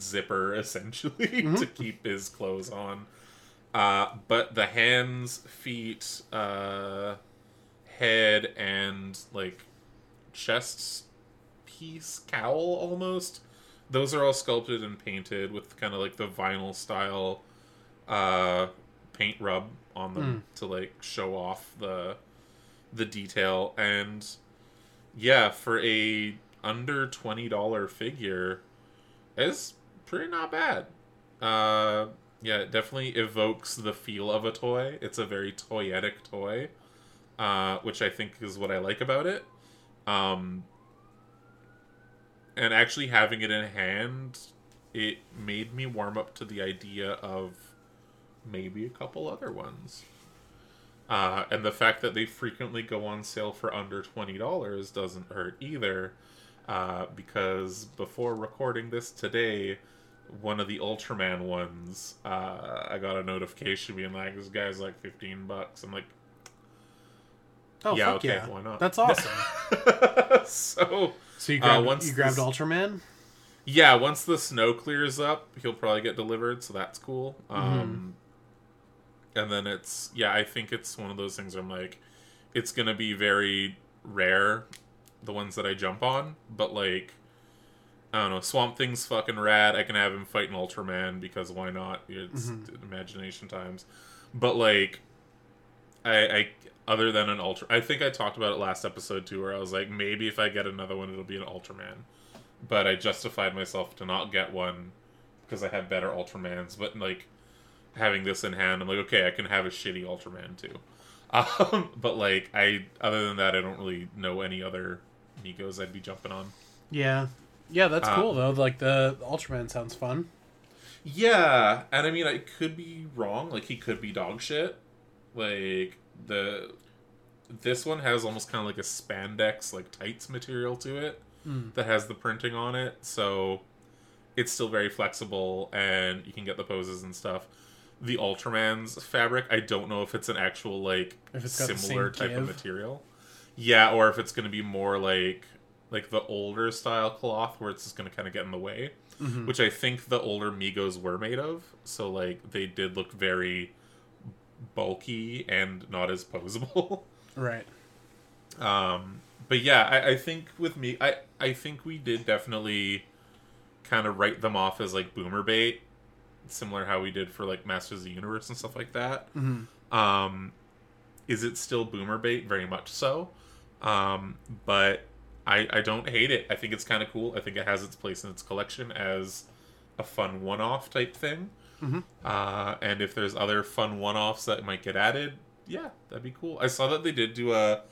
[SPEAKER 2] zipper essentially *laughs* to keep his clothes on. Uh, but the hands feet uh, head and like chest piece cowl almost. Those are all sculpted and painted with kind of like the vinyl style uh, paint rub on them to like show off the the detail. And yeah, for a under twenty dollar figure, is pretty not bad. Uh, yeah, it definitely evokes the feel of a toy. It's a very toyetic toy, uh, which I think is what I like about it. Um, and actually having it in hand, it made me warm up to the idea of maybe a couple other ones. Uh, and the fact that they frequently go on sale for under $20 doesn't hurt either. Uh, because before recording this today, one of the Ultraman ones, uh, I got a notification being like, this guy's like 15 bucks. I'm like,
[SPEAKER 1] Oh
[SPEAKER 2] yeah,
[SPEAKER 1] fuck
[SPEAKER 2] okay,
[SPEAKER 1] yeah!
[SPEAKER 2] why not?
[SPEAKER 1] That's *laughs* awesome.
[SPEAKER 2] so,
[SPEAKER 1] so you
[SPEAKER 2] Uh,
[SPEAKER 1] grabbed,
[SPEAKER 2] once
[SPEAKER 1] you grabbed
[SPEAKER 2] this-
[SPEAKER 1] Ultraman.
[SPEAKER 2] yeah, once the snow clears up, he'll probably get delivered, so that's cool.
[SPEAKER 1] Mm-hmm.
[SPEAKER 2] Um, and then it's yeah, I think it's one of those things where I'm like, it's gonna be very rare, the ones that I jump on, but like, I don't know, Swamp Thing's fucking rad. I can have him fight an Ultraman because why not? It's
[SPEAKER 1] Mm-hmm.
[SPEAKER 2] imagination times, but like, I, I other than an Ultra, I think I talked about it last episode too, where I was like, maybe if I get another one, it'll be an Ultraman but I justified myself to not get one because I had better Ultramans. But like having this in hand, I'm like, okay, I can have a shitty Ultraman too. *laughs* Um, but like I, other than that, I don't really know any other Megos I'd be jumping on.
[SPEAKER 1] Yeah, yeah, that's
[SPEAKER 2] Uh,
[SPEAKER 1] cool though. Like the Ultraman sounds fun.
[SPEAKER 2] Yeah, and I mean, I could be wrong. Like he could be dog shit. Like the this one has almost kind of like a spandex, like tights material to it
[SPEAKER 1] Mm.
[SPEAKER 2] that has the printing on it. So it's still very flexible, and you can get the poses and stuff. The Ultraman's fabric, I don't know if it's an actual like
[SPEAKER 1] If it's got the
[SPEAKER 2] similar type of material. Yeah, or if it's going to be more like like the older style cloth where it's just going to kind of get in the way
[SPEAKER 1] Mhm.
[SPEAKER 2] which I think the older Megos were made of. So like they did look very bulky and not as posable. *laughs*
[SPEAKER 1] Right.
[SPEAKER 2] um, but yeah, I, I think with me, I I think we did definitely kind of write them off as like boomer bait, similar how we did for like Masters of the Universe and stuff like that.
[SPEAKER 1] hmm
[SPEAKER 2] Um, is it still boomer bait? Very much so. Um, but I I don't hate it. I think it's kind of cool. I think it has its place in its collection as a fun one-off type thing.
[SPEAKER 1] Mhm.
[SPEAKER 2] Uh, and if there's other fun one-offs that might get added, yeah, that'd be cool. I saw that they did do a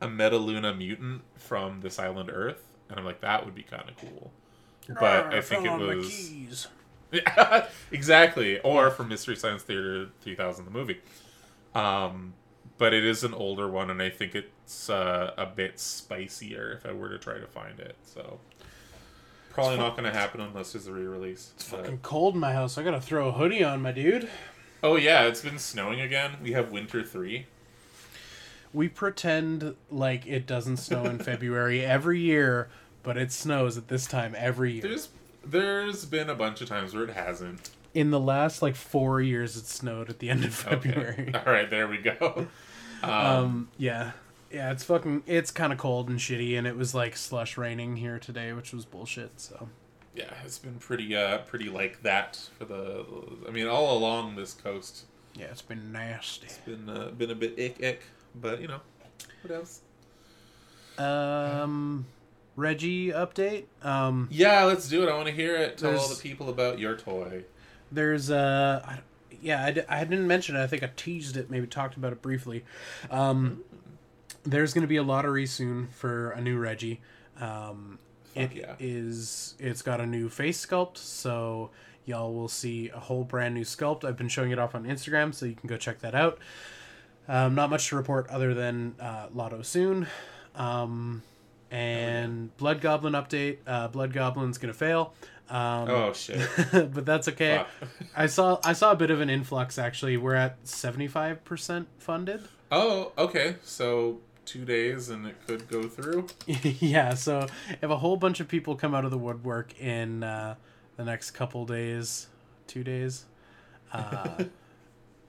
[SPEAKER 2] a Metaluna mutant from this island Earth, and I'm like, that would be kind of cool. But I think it was *laughs* exactly. Or from Mystery Science Theater 3000, the movie. Um, but it is an older one, and I think it's uh, a bit spicier if I were to try to find it. So probably
[SPEAKER 1] It's
[SPEAKER 2] not going to happen unless there's a re-release.
[SPEAKER 1] It's
[SPEAKER 2] But-
[SPEAKER 1] fucking cold in my house. I gotta throw a hoodie on, my dude.
[SPEAKER 2] Oh yeah, it's been snowing again. We have winter three.
[SPEAKER 1] We pretend like it doesn't snow in *laughs* February every year, but it snows at this time every year.
[SPEAKER 2] There's there's been a bunch of times where it hasn't.
[SPEAKER 1] In the last like four years, it snowed at the end of
[SPEAKER 2] Okay.
[SPEAKER 1] February.
[SPEAKER 2] All right, there we go. *laughs* Um,
[SPEAKER 1] Um, yeah, yeah, it's fucking, it's kind of cold and shitty, and it was like slush raining here today, which was bullshit. So
[SPEAKER 2] yeah, it's been pretty uh pretty like that for the. I mean, all along this coast,
[SPEAKER 1] yeah, it's been nasty.
[SPEAKER 2] it's been uh, been a bit ick ick, but you know, what else?
[SPEAKER 1] Um, Reggie update. Um,
[SPEAKER 2] Yeah, let's do it. I want to hear it. Tell all the people about your toy.
[SPEAKER 1] there's uh, I, yeah, I, d- I didn't mention it. I think I teased it, maybe talked about it briefly. Um, there's going to be a lottery soon for a new Reggie. Um,
[SPEAKER 2] Fuck
[SPEAKER 1] it
[SPEAKER 2] yeah.
[SPEAKER 1] is- it's got a new face sculpt, so y'all will see a whole brand new sculpt. I've been showing it off on Instagram, so you can go check that out. Um, not much to report other than uh, Lotto soon. Um, and Blood Goblin update. Uh, Blood Goblin's gonna fail. Um,
[SPEAKER 2] Oh shit! *laughs*
[SPEAKER 1] but that's okay. I saw I saw a bit of an influx actually. We're at seventy five percent funded.
[SPEAKER 2] Oh, okay. So two days and it could go through. *laughs*
[SPEAKER 1] yeah, so if a whole bunch of people come out of the woodwork in uh, the next couple days, two days, uh, *laughs*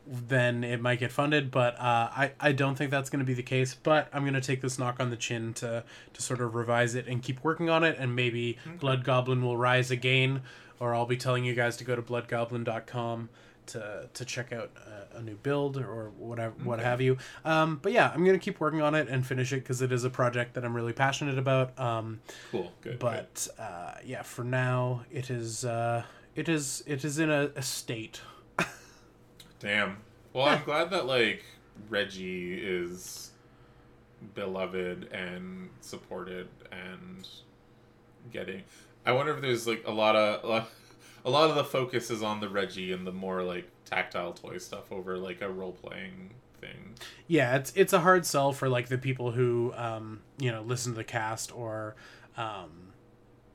[SPEAKER 1] then it might get funded. But uh, I I don't think that's going to be the case. But I'm going to take this knock on the chin to to sort of revise it and keep working on it, and maybe Blood Goblin will rise again, or I'll be telling you guys to go to bloodgoblin.com to to check out a, a new build or whatever what have you. Um, but yeah, I'm gonna keep working on it and finish it because it is a project that I'm really passionate about. Um,
[SPEAKER 2] Cool. Good. good.
[SPEAKER 1] but uh, yeah, for now it is uh, it is it is in a, a state.
[SPEAKER 2] Damn. Well, I'm glad that like Reggie is beloved and supported and getting. I wonder if there's like a lot of a lot, *laughs* a lot of the focus is on the Reggie and the more like tactile toy stuff over like a role playing thing.
[SPEAKER 1] Yeah, it's it's a hard sell for like the people who um, you know listen to the cast or. Um,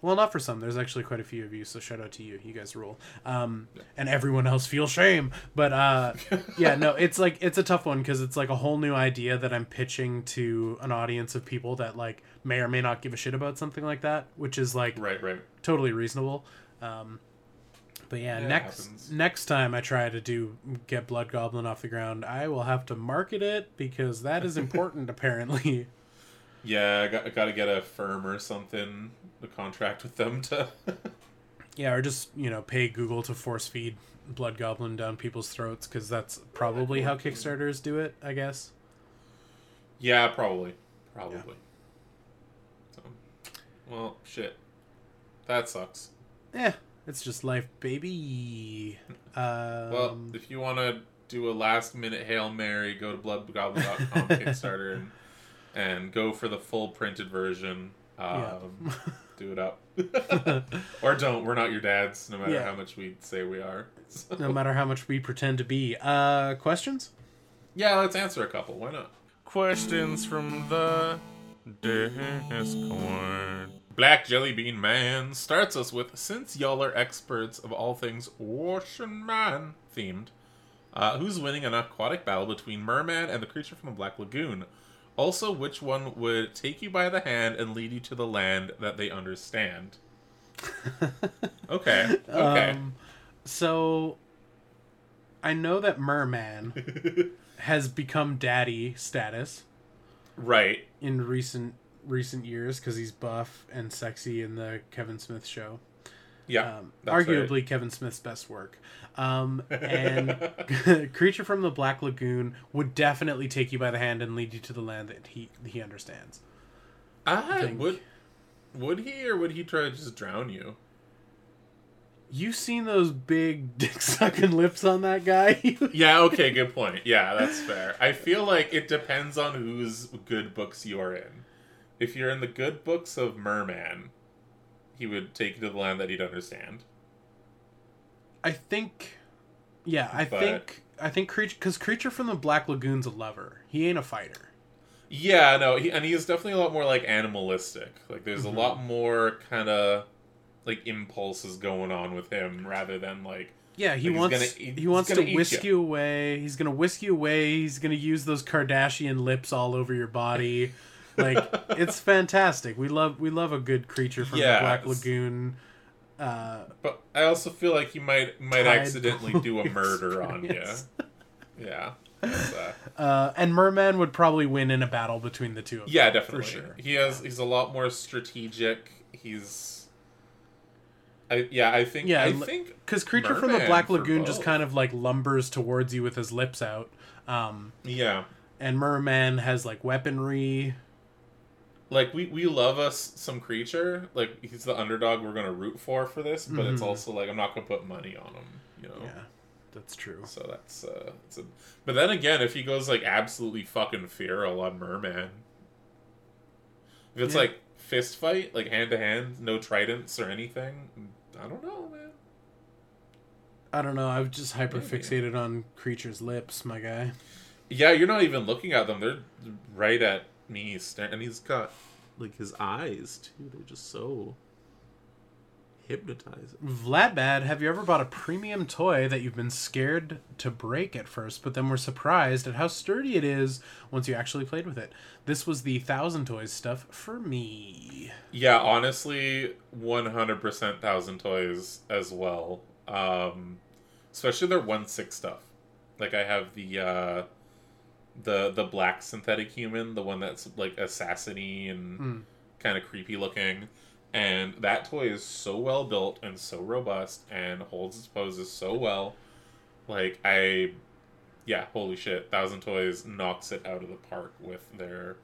[SPEAKER 1] well, not for some. There's actually quite a few of you, so shout out to you. You guys rule. Um, and everyone else feel shame. But uh, *laughs* yeah, no, it's like it's a tough one because it's like a whole new idea that I'm pitching to an audience of people that like may or may not give a shit about something like that, which is like
[SPEAKER 2] Right. Right.
[SPEAKER 1] totally reasonable. Um, but yeah,
[SPEAKER 2] Yeah,
[SPEAKER 1] next next time I try to do get Blood Goblin off the ground, I will have to market it because that is *laughs* important apparently.
[SPEAKER 2] Yeah, I got, I got to get a firm or something, a contract with them to. *laughs*
[SPEAKER 1] Yeah, or just you know pay Google to force feed Blood Goblin down people's throats because that's probably how Kickstarters do it. I guess.
[SPEAKER 2] yeah, probably, probably. So, well, shit, that sucks.
[SPEAKER 1] Yeah, it's just life, baby. *laughs* Um,
[SPEAKER 2] Well, if you want to do a last minute Hail Mary, go to bloodgoblin.com *laughs* Kickstarter and, and go for the full printed version. Um, do it up. *laughs* *laughs* or don't. We're not your dads, no matter
[SPEAKER 1] Yeah.
[SPEAKER 2] how much we say we are. So- *laughs*
[SPEAKER 1] no matter how much we pretend to be. Uh, questions?
[SPEAKER 2] yeah, let's answer a couple. Why not?
[SPEAKER 3] Questions from the Discord.
[SPEAKER 2] Black Jelly Bean Man starts us with Since y'all are experts of all things Ocean Man themed, uh, who's winning an aquatic battle between Merman and the creature from the Black Lagoon? Also, which one would take you by the hand and lead you to the land that they understand? *laughs* Okay. Okay.
[SPEAKER 1] Um, so, I know that Merman *laughs* has become daddy status
[SPEAKER 2] right.
[SPEAKER 1] in recent recent years because he's buff and sexy in the Kevin Smith show.
[SPEAKER 2] Yeah.
[SPEAKER 1] Um, arguably
[SPEAKER 2] right.
[SPEAKER 1] Kevin Smith's best work. Um, and *laughs* *laughs* Creature from the Black Lagoon would definitely take you by the hand and lead you to the land that he he understands.
[SPEAKER 2] I
[SPEAKER 1] think-
[SPEAKER 2] would. Would he or would he try to just drown you?
[SPEAKER 1] You seen those big *laughs* dick sucking lips on that guy?
[SPEAKER 2] Yeah, okay, good point. Yeah, that's fair. I feel like it depends on whose good books you are in. If you're in the good books of Merman, he would take you to the land that he'd understand.
[SPEAKER 1] I think, yeah, I
[SPEAKER 2] But-
[SPEAKER 1] think I think creature because creature from the Black Lagoon's a lover. He ain't a fighter.
[SPEAKER 2] Yeah, no, he, and he is definitely a lot more like animalistic. Like there's
[SPEAKER 1] Mhm.
[SPEAKER 2] a lot more kind of like impulses going on with him rather than like
[SPEAKER 1] Yeah, he
[SPEAKER 2] Like,
[SPEAKER 1] wants
[SPEAKER 2] gonna
[SPEAKER 1] he wants
[SPEAKER 2] gonna
[SPEAKER 1] whisk
[SPEAKER 2] ya.
[SPEAKER 1] you away. He's gonna whisk you away. He's gonna use those Kardashian lips all over your body. Like *laughs* it's fantastic. We love we love a good creature from
[SPEAKER 2] Yeah,
[SPEAKER 1] the Black Lagoon. Uh,
[SPEAKER 2] But I also feel like you might might accidentally do a murder *laughs* on you. Yeah. Uh, *laughs*
[SPEAKER 1] uh, and Merman would probably win in a battle between the two of them.
[SPEAKER 2] Yeah, definitely.
[SPEAKER 1] For sure.
[SPEAKER 2] He has he's a lot more strategic. He's I yeah, I think
[SPEAKER 1] Yeah,
[SPEAKER 2] I think
[SPEAKER 1] Because creature from the Black Lagoon just kind of like lumbers towards you with his lips out. Um,
[SPEAKER 2] yeah.
[SPEAKER 1] and Merman has like weaponry.
[SPEAKER 2] Like we we love us some creature. Like he's the underdog we're going to root for for this, but it's
[SPEAKER 1] Mhm.
[SPEAKER 2] also like I'm not going to put money on him, you know.
[SPEAKER 1] Yeah, that's true.
[SPEAKER 2] So that's uh it's a But then again, if he goes like absolutely fucking feral on Merman. If it's
[SPEAKER 1] Yeah.
[SPEAKER 2] like fist fight, like hand to hand, no tridents or anything, I don't know, man.
[SPEAKER 1] I don't know. I've just hyper fixated on creature's lips, my guy.
[SPEAKER 2] Yeah, you're not even looking at them. They're right at me, staring, and he's got like his eyes too. They're just so hypnotizing.
[SPEAKER 1] Vladbad, have you ever bought a premium toy that you've been scared to break at first, but then were surprised at how sturdy it is once you actually played with it? This was the Thousand Toys stuff for me.
[SPEAKER 2] Yeah, honestly, 100% Thousand Toys as well. Um, especially their one six stuff. Like I have the uh, the the black synthetic human, the one that's like assassiny and
[SPEAKER 1] Mm.
[SPEAKER 2] kind of creepy looking. And that toy is so well built and so robust and holds its poses so well. Like I yeah, holy shit. Thousand Toys knocks it out of the park with their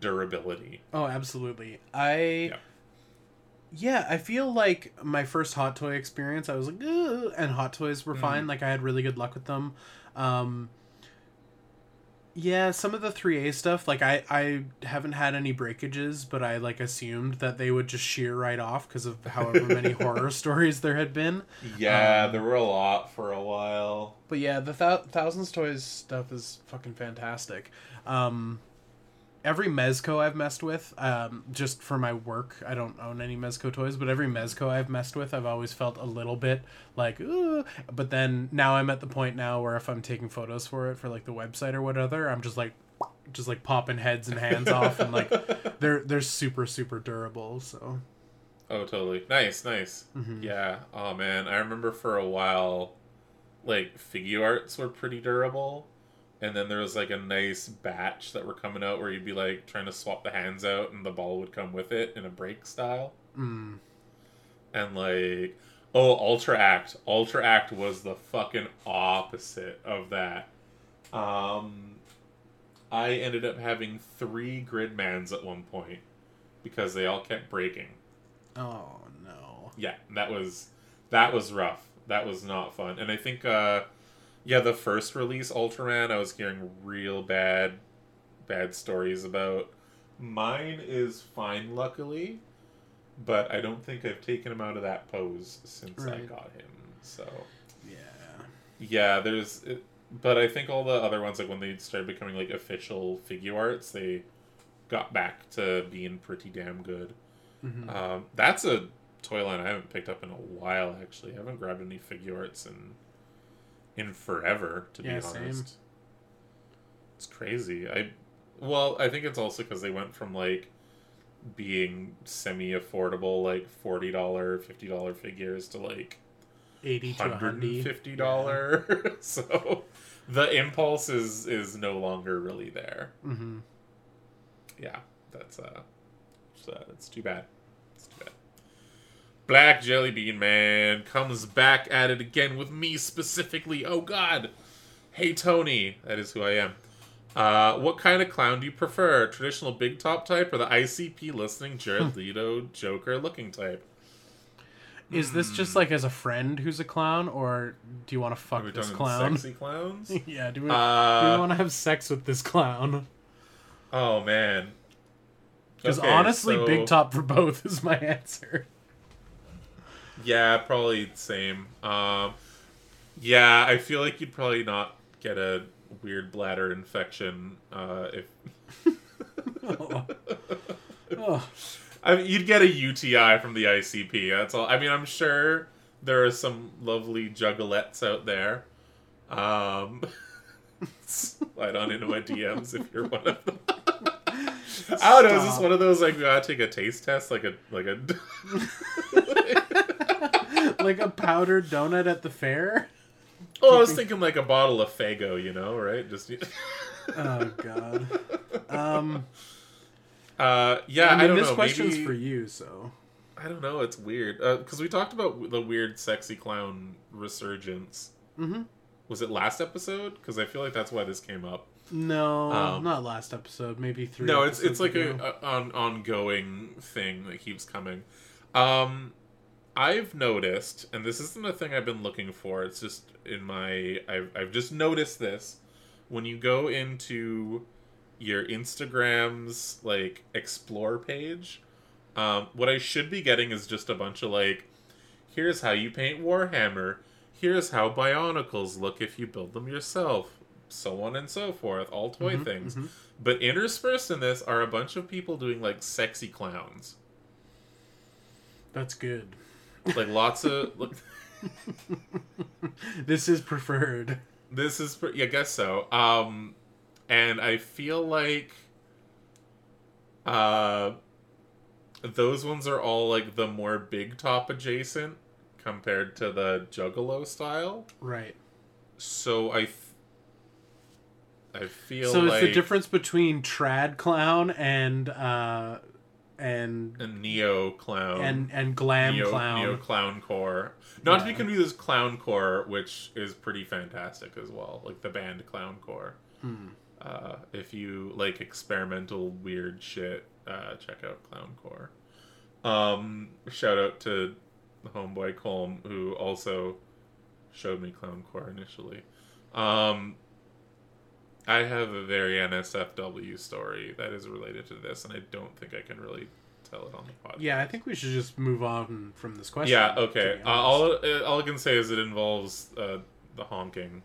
[SPEAKER 2] durability.
[SPEAKER 1] Oh, absolutely. I
[SPEAKER 2] Yeah.
[SPEAKER 1] yeah. I feel like my first hot toy experience, I was like, and hot toys were
[SPEAKER 2] Mhm.
[SPEAKER 1] fine. Like I had really good luck with them. Um, yeah, some of the 3A stuff, like I I haven't had any breakages, but I like assumed that they would just shear right off because of however many *laughs* horror stories there had been.
[SPEAKER 2] Yeah,
[SPEAKER 1] Um,
[SPEAKER 2] there were a lot for a while.
[SPEAKER 1] But yeah, the thou- thousands toys stuff is fucking fantastic. Um, every Mezco I've messed with, um, just for my work, I don't own any Mezco toys, but every Mezco I've messed with, I've always felt a little bit like, ooh. But then now I'm at the point now where if I'm taking photos for it for like the website or whatever, I'm just like, just like popping heads and hands off, and like *laughs* they're they're super super durable. So
[SPEAKER 2] Oh, totally. Nice, nice.
[SPEAKER 1] mhm.
[SPEAKER 2] Yeah. Oh man, I remember for a while, like figure arts were pretty durable, and then there was like a nice batch that were coming out where you'd be like trying to swap the hands out, and the ball would come with it in a break style,
[SPEAKER 1] Mm.
[SPEAKER 2] and like, oh, Ultra Act. Ultra Act was the fucking opposite of that. Um, I ended up having three Gridmans at one point because they all kept breaking.
[SPEAKER 1] oh no.
[SPEAKER 2] yeah that was that was rough that was not fun and i think uh yeah the first release ultraman i was hearing real bad bad stories about mine is fine luckily but i don't think i've taken him out of that pose since i got him so
[SPEAKER 1] Yeah.
[SPEAKER 2] yeah there's but i think all the other ones like when they started becoming like official figure arts they got back to being pretty damn good
[SPEAKER 1] Mhm.
[SPEAKER 2] um, that's a toy line I haven't picked up in a while. Actually, I haven't grabbed any figure arts in in forever. To
[SPEAKER 1] Yeah,
[SPEAKER 2] be
[SPEAKER 1] same.
[SPEAKER 2] honest, it's crazy. I well, I think it's also because they went from like being semi affordable, like forty dollar, fifty dollar figures to like
[SPEAKER 1] Eighty to
[SPEAKER 2] hundred fifty dollar. *laughs* so the impulse is is no longer really there.
[SPEAKER 1] Mm-hmm.
[SPEAKER 2] yeah, that's uh, it's, uh, it's too bad. It's too bad. Black Jelly Bean Man comes back at it again with me specifically. Oh God! Hey Tony, that is who I am. Uh, what kind of clown do you prefer? Traditional big top type or the ICP listening Jared Leto Joker looking type?
[SPEAKER 1] Is this just like as a friend who's a clown, or do you want to fuck
[SPEAKER 2] Are we
[SPEAKER 1] this
[SPEAKER 2] talking
[SPEAKER 1] clown?
[SPEAKER 2] sexy clowns? *laughs*
[SPEAKER 1] yeah, do we, do
[SPEAKER 2] Uh,
[SPEAKER 1] we want to have sex with this clown?
[SPEAKER 2] oh man.
[SPEAKER 1] Because
[SPEAKER 2] Okay,
[SPEAKER 1] honestly,
[SPEAKER 2] so-
[SPEAKER 1] big top for both is my *laughs* answer.
[SPEAKER 2] Yeah, probably same. Um, yeah, I feel like you'd probably not get a weird bladder infection uh, if.
[SPEAKER 1] Oh. *laughs* Oh.
[SPEAKER 2] I mean, you'd get a UTI from the ICP. That's all. I mean, I'm sure there are some lovely juggalettes out there. Um, *laughs* slide on into my DMs if you're one of them. I don't know. Is this one of those like we gotta take a taste test, like a like a? *laughs*
[SPEAKER 1] like a powdered donut at the fair?
[SPEAKER 2] oh, I was thinking like a bottle of Faygo, you know, right? Just. *laughs*
[SPEAKER 1] Oh god. Um,
[SPEAKER 2] Uh, yeah,
[SPEAKER 1] I
[SPEAKER 2] I, don't
[SPEAKER 1] this
[SPEAKER 2] know.
[SPEAKER 1] question's
[SPEAKER 2] Maybe,
[SPEAKER 1] for you, so
[SPEAKER 2] I don't know. It's weird because we talked about the weird sexy clown resurgence.
[SPEAKER 1] hmm
[SPEAKER 2] Was it last episode? Because I feel like that's why this came up.
[SPEAKER 1] no,
[SPEAKER 2] Um,
[SPEAKER 1] not last episode. Maybe three.
[SPEAKER 2] no, it's it's like
[SPEAKER 1] ago.
[SPEAKER 2] a, a on ongoing thing that keeps coming. Um, I've noticed, and this isn't a thing I've been looking for. It's just in my I've I've just noticed this when you go into your Instagram's like explore page. Um, what I should be getting is just a bunch of like, here's how you paint Warhammer. Here's how Bionicles look if you build them yourself. So on and so forth. All toy
[SPEAKER 1] Mhm,
[SPEAKER 2] things.
[SPEAKER 1] mhm.
[SPEAKER 2] But interspersed in this are a bunch of people doing like sexy clowns.
[SPEAKER 1] That's good.
[SPEAKER 2] Like lots of. Look, *laughs*
[SPEAKER 1] this is preferred.
[SPEAKER 2] this is. pre- I guess so. Um, and I feel like. Uh, those ones are all like the more big top adjacent compared to the Juggalo style.
[SPEAKER 1] Right.
[SPEAKER 2] So I, th- I feel
[SPEAKER 1] So
[SPEAKER 2] like
[SPEAKER 1] it's the difference between trad clown and uh and
[SPEAKER 2] a neo clown
[SPEAKER 1] and and glam
[SPEAKER 2] neo,
[SPEAKER 1] clown.
[SPEAKER 2] neo clown core. Not to be confused with clown core, which is pretty fantastic as well, like the band clown core.
[SPEAKER 1] Hmm.
[SPEAKER 2] Uh, if you like experimental weird shit, uh, check out clown core. Um, shout out to the homeboy Colm who also showed me clown core initially. Um, I have a very NSFW story that is related to this, and I don't think I can really tell it on the podcast.
[SPEAKER 1] Yeah, I think we should just move on from this question.
[SPEAKER 2] Yeah, okay. Uh, all uh, all I can say is it involves uh, the honking.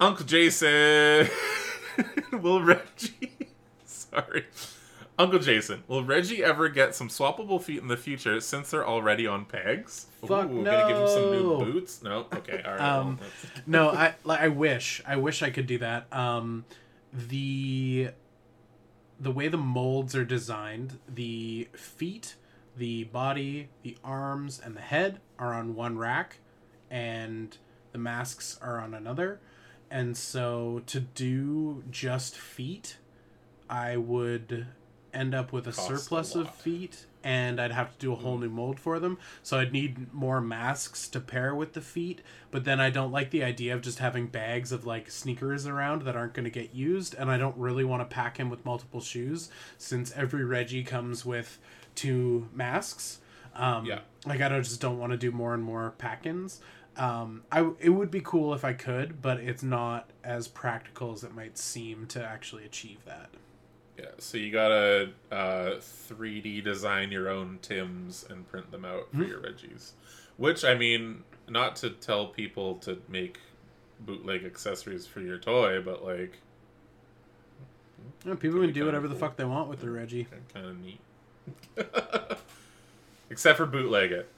[SPEAKER 2] Uncle Jason, *laughs* will Reggie? *laughs* Sorry, Uncle Jason, will Reggie ever get some swappable feet in the future since they're already on pegs?
[SPEAKER 1] Fuck
[SPEAKER 2] Ooh, gonna give him some new boots? No. Okay. All right.
[SPEAKER 1] Um, no, I like I wish I wish I could do that. Um, the the way the molds are designed, the feet, the body, the arms, and the head are on one rack, and the masks are on another. And so to do just feet, I would end up with a
[SPEAKER 2] Costs a
[SPEAKER 1] surplus of feet and I'd have to do a whole new mold for them. So I'd need more masks to pair with the feet, but then I don't like the idea of just having bags of like sneakers around that aren't going to get used and I don't really want to pack him with multiple shoes since every Reggie comes with two masks. Um
[SPEAKER 2] Yeah.
[SPEAKER 1] like I don't, just don't want to do more and more pack-ins. Um, I it would be cool if I could, but it's not as practical as it might seem to actually achieve that.
[SPEAKER 2] Yeah, so you gotta uh, 3D design your own Tims and print them out for
[SPEAKER 1] Hmm.
[SPEAKER 2] your Reggies. Which, I mean, not to tell people to make bootleg accessories for your toy, but like,
[SPEAKER 1] Yeah, people can do whatever the fuck they want with their Reggie.
[SPEAKER 2] kind of neat. *laughs* Except for bootleg it.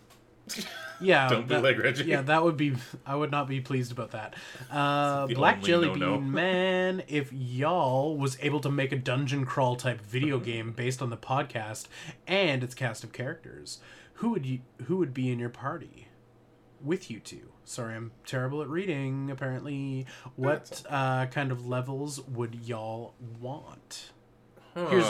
[SPEAKER 2] *laughs*
[SPEAKER 1] Yeah,
[SPEAKER 2] Don't
[SPEAKER 1] that-
[SPEAKER 2] bootleg Reggie.
[SPEAKER 1] Yeah, that would be. I would not be pleased about that. Uh, Black Jelly
[SPEAKER 2] no-no.
[SPEAKER 1] Bean *laughs* Man, if y'all was able to make a dungeon crawl type video *laughs* game based on the podcast and its cast of characters, who would you? Who would be in your party with you two? Sorry, I'm terrible at reading. Apparently, what uh, kind of levels would y'all want?
[SPEAKER 2] Huh.
[SPEAKER 1] here's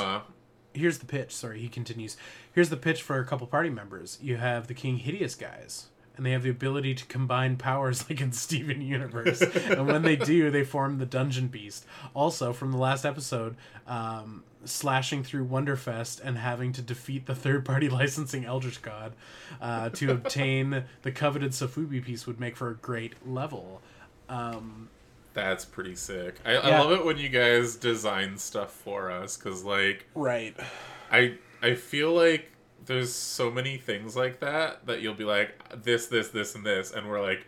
[SPEAKER 1] the pitch. Sorry, he continues. Here's the pitch for a couple party members. You have the King Hideous guys, and they have the ability to combine powers *laughs* like in Steven Universe. *laughs* and when they do, they form the Dungeon Beast. Also, from the last episode, um, slashing through Wonderfest and having to defeat the third-party *laughs* licensing Eldritch God uh, to obtain the coveted Sofubi piece would make for a great level. Um,
[SPEAKER 2] That's pretty sick. I, I love it when you guys design stuff for us, because, like,
[SPEAKER 1] right.
[SPEAKER 2] I I feel like there's so many things like that that you'll be like this this this and this and we're like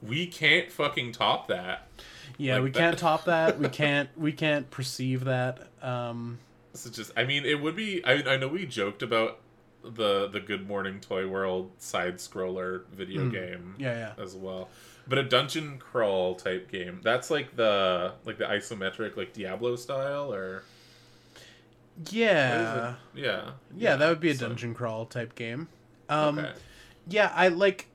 [SPEAKER 2] we can't fucking top that.
[SPEAKER 1] Yeah,
[SPEAKER 2] Like
[SPEAKER 1] we
[SPEAKER 2] that.
[SPEAKER 1] can't *laughs* top that. We can't. We can't perceive that. Um,
[SPEAKER 2] This is just I mean it would be I I know we joked about the the Good Morning Toy World side scroller video
[SPEAKER 1] Mm.
[SPEAKER 2] game
[SPEAKER 1] yeah, yeah.
[SPEAKER 2] as well. But a dungeon crawl type game. That's like the like the isometric like Diablo style or
[SPEAKER 1] Yeah.
[SPEAKER 2] Yeah.
[SPEAKER 1] Yeah, that would be a
[SPEAKER 2] so-
[SPEAKER 1] dungeon crawl type game. Um,
[SPEAKER 2] okay.
[SPEAKER 1] Yeah, I like.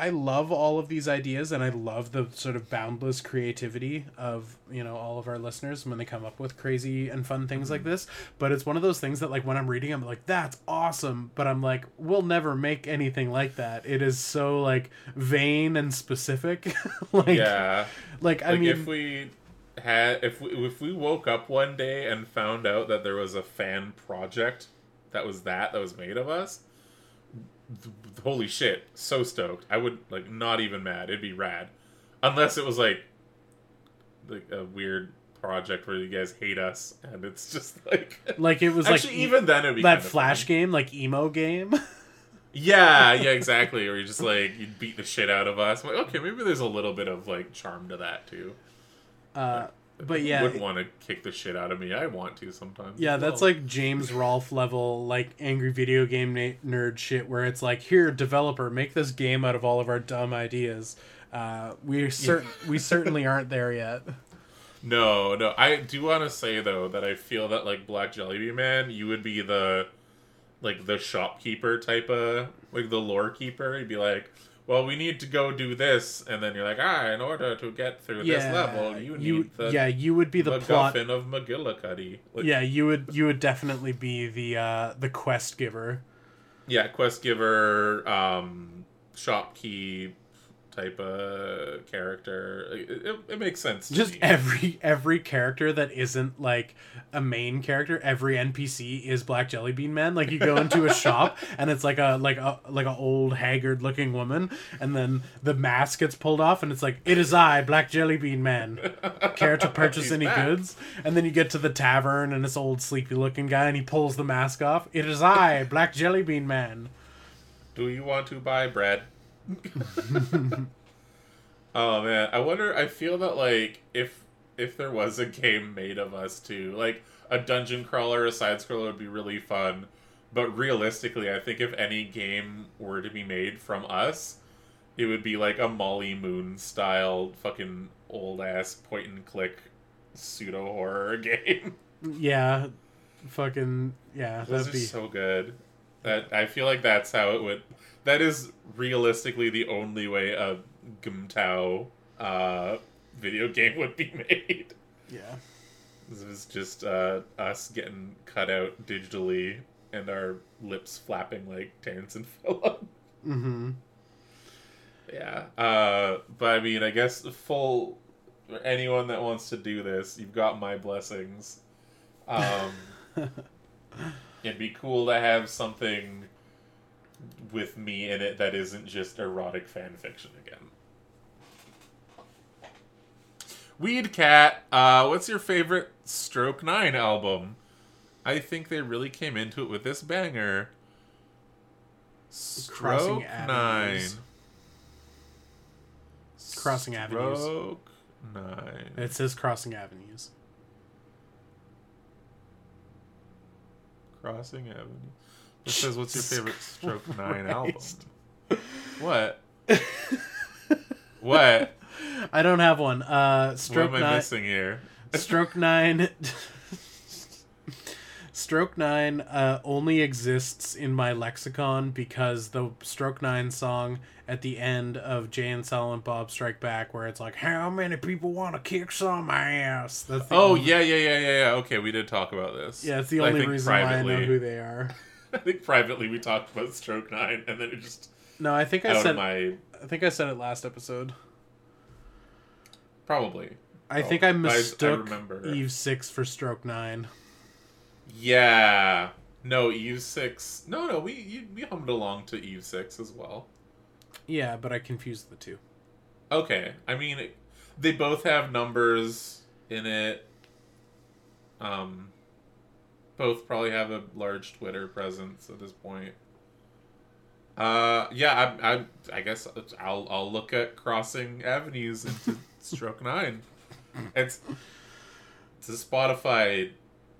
[SPEAKER 1] I love all of these ideas, and I love the sort of boundless creativity of you know all of our listeners when they come up with crazy and fun things like mm-hmm. this. But it's one of those things that like when I'm reading, I'm like, "That's awesome," but I'm like, "We'll never make anything like that." It is so like vain and specific. *laughs* like,
[SPEAKER 2] yeah.
[SPEAKER 1] like I
[SPEAKER 2] like
[SPEAKER 1] mean,
[SPEAKER 2] if we had if we if we woke up one day and found out that there was a fan project that was that that was made of us holy shit so stoked. I would like not even mad. It'd be rad. Unless it was like like a weird project where you guys hate us and it's just *laughs* like
[SPEAKER 1] like it was
[SPEAKER 2] actually
[SPEAKER 1] like
[SPEAKER 2] even then it'd be
[SPEAKER 1] that flash
[SPEAKER 2] fun.
[SPEAKER 1] game, like emo game. *laughs*
[SPEAKER 2] yeah yeah exactly. Or you just like you'd beat the shit out of us. I'm like okay maybe there's a little bit of like charm to that too.
[SPEAKER 1] Uh, but yeah,
[SPEAKER 2] wouldn't want to kick the shit out of me. I want to sometimes.
[SPEAKER 1] Yeah,
[SPEAKER 2] as
[SPEAKER 1] that's like James Rolfe level, like angry video game na- nerd shit, where it's like, here, developer, make this game out of all of our dumb ideas. Uh, we cer- we certainly aren't there yet.
[SPEAKER 2] no, no. I do want to say though that I feel that like Black Jellybean Man, you would be the like the shopkeeper type of like the lore keeper. You'd be like, well, we need to go do this, and then you're like, ah, in order to get through this level, you need the
[SPEAKER 1] yeah, you would be the plot.
[SPEAKER 2] Of McGillicuddy. Like,
[SPEAKER 1] Yeah, you would you would definitely be the uh the quest giver.
[SPEAKER 2] yeah, quest giver, um, shop key type of character. It, it, it makes sense.
[SPEAKER 1] Just every every character that isn't like a main character, every NPC is Black Jelly Bean Man. Like you go into a *laughs* shop and it's like a like a like a old haggard looking woman, and then the mask gets pulled off and it's like it is I, Black Jelly Bean Man. Care to *laughs* purchase any
[SPEAKER 2] back.
[SPEAKER 1] goods? And then you get to the tavern and this old sleepy looking guy and he pulls the mask off. It is I, Black Jelly Bean Man.
[SPEAKER 2] Do you want to buy bread? *laughs* oh man, I wonder. I feel that like if if there was a game made of us too, like a dungeon crawler, a side scroller would be really fun. But realistically, I think if any game were to be made from us, it would be like a Molly Moon style fucking old ass point and click pseudo horror *laughs* game.
[SPEAKER 1] Yeah, fucking yeah.
[SPEAKER 2] Those
[SPEAKER 1] That'd
[SPEAKER 2] are
[SPEAKER 1] be
[SPEAKER 2] so good. That I feel like that's how it would. That is realistically the only way a Gumtao uh, video game would be *laughs* made.
[SPEAKER 1] yeah.
[SPEAKER 2] This is just uh, us getting cut out digitally and our lips flapping like Terrance and Phillip. *laughs*
[SPEAKER 1] Mm-hmm.
[SPEAKER 2] Yeah. Uh, but I mean, I guess full anyone that wants to do this, you've got my blessings. Um, *laughs* it'd be cool to have something with me in it that isn't just erotic fan fiction again. Weed Cat, uh, what's your favorite Stroke 9 album? I think they really came into it with this banger.
[SPEAKER 1] Crossing
[SPEAKER 2] Stroke 9.
[SPEAKER 1] Avenues. Crossing Avenues.
[SPEAKER 2] Stroke 9.
[SPEAKER 1] It says Crossing Avenues.
[SPEAKER 2] Crossing Avenue. It says, "What's your favorite Stroke Nine album?" What? *laughs* what?
[SPEAKER 1] I don't have one. Uh, Stroke
[SPEAKER 2] what am I
[SPEAKER 1] Nine.
[SPEAKER 2] missing here?
[SPEAKER 1] Stroke Nine. *laughs* Stroke Nine uh, only exists in my lexicon because the Stroke Nine song at the end of Jay and Silent Bob Strike Back, where it's like, "How many people want to kick some ass?" That's the
[SPEAKER 2] Oh
[SPEAKER 1] only-
[SPEAKER 2] yeah, yeah, yeah, yeah, yeah. Okay, we did talk about this.
[SPEAKER 1] yeah. It's the
[SPEAKER 2] I
[SPEAKER 1] only reason why I know
[SPEAKER 2] privately-
[SPEAKER 1] who they are. *laughs*
[SPEAKER 2] I think privately we talked about Stroke Nine, and then it just
[SPEAKER 1] No, I think I said
[SPEAKER 2] my
[SPEAKER 1] I think I said it last episode.
[SPEAKER 2] probably.
[SPEAKER 1] I
[SPEAKER 2] Oh,
[SPEAKER 1] think I
[SPEAKER 2] I- I
[SPEAKER 1] mistook. Eve Six for Stroke Nine.
[SPEAKER 2] Yeah. No, Eve Six. No, no, we you, we hummed along to Eve Six as well.
[SPEAKER 1] Yeah, but I confused the two.
[SPEAKER 2] Okay, I mean, it- they both have numbers in it. Um, both probably have a large Twitter presence at this point. Uh, yeah, I, I, I guess I'll I'll look at crossing avenues into Stroke Nine. It's it's a Spotify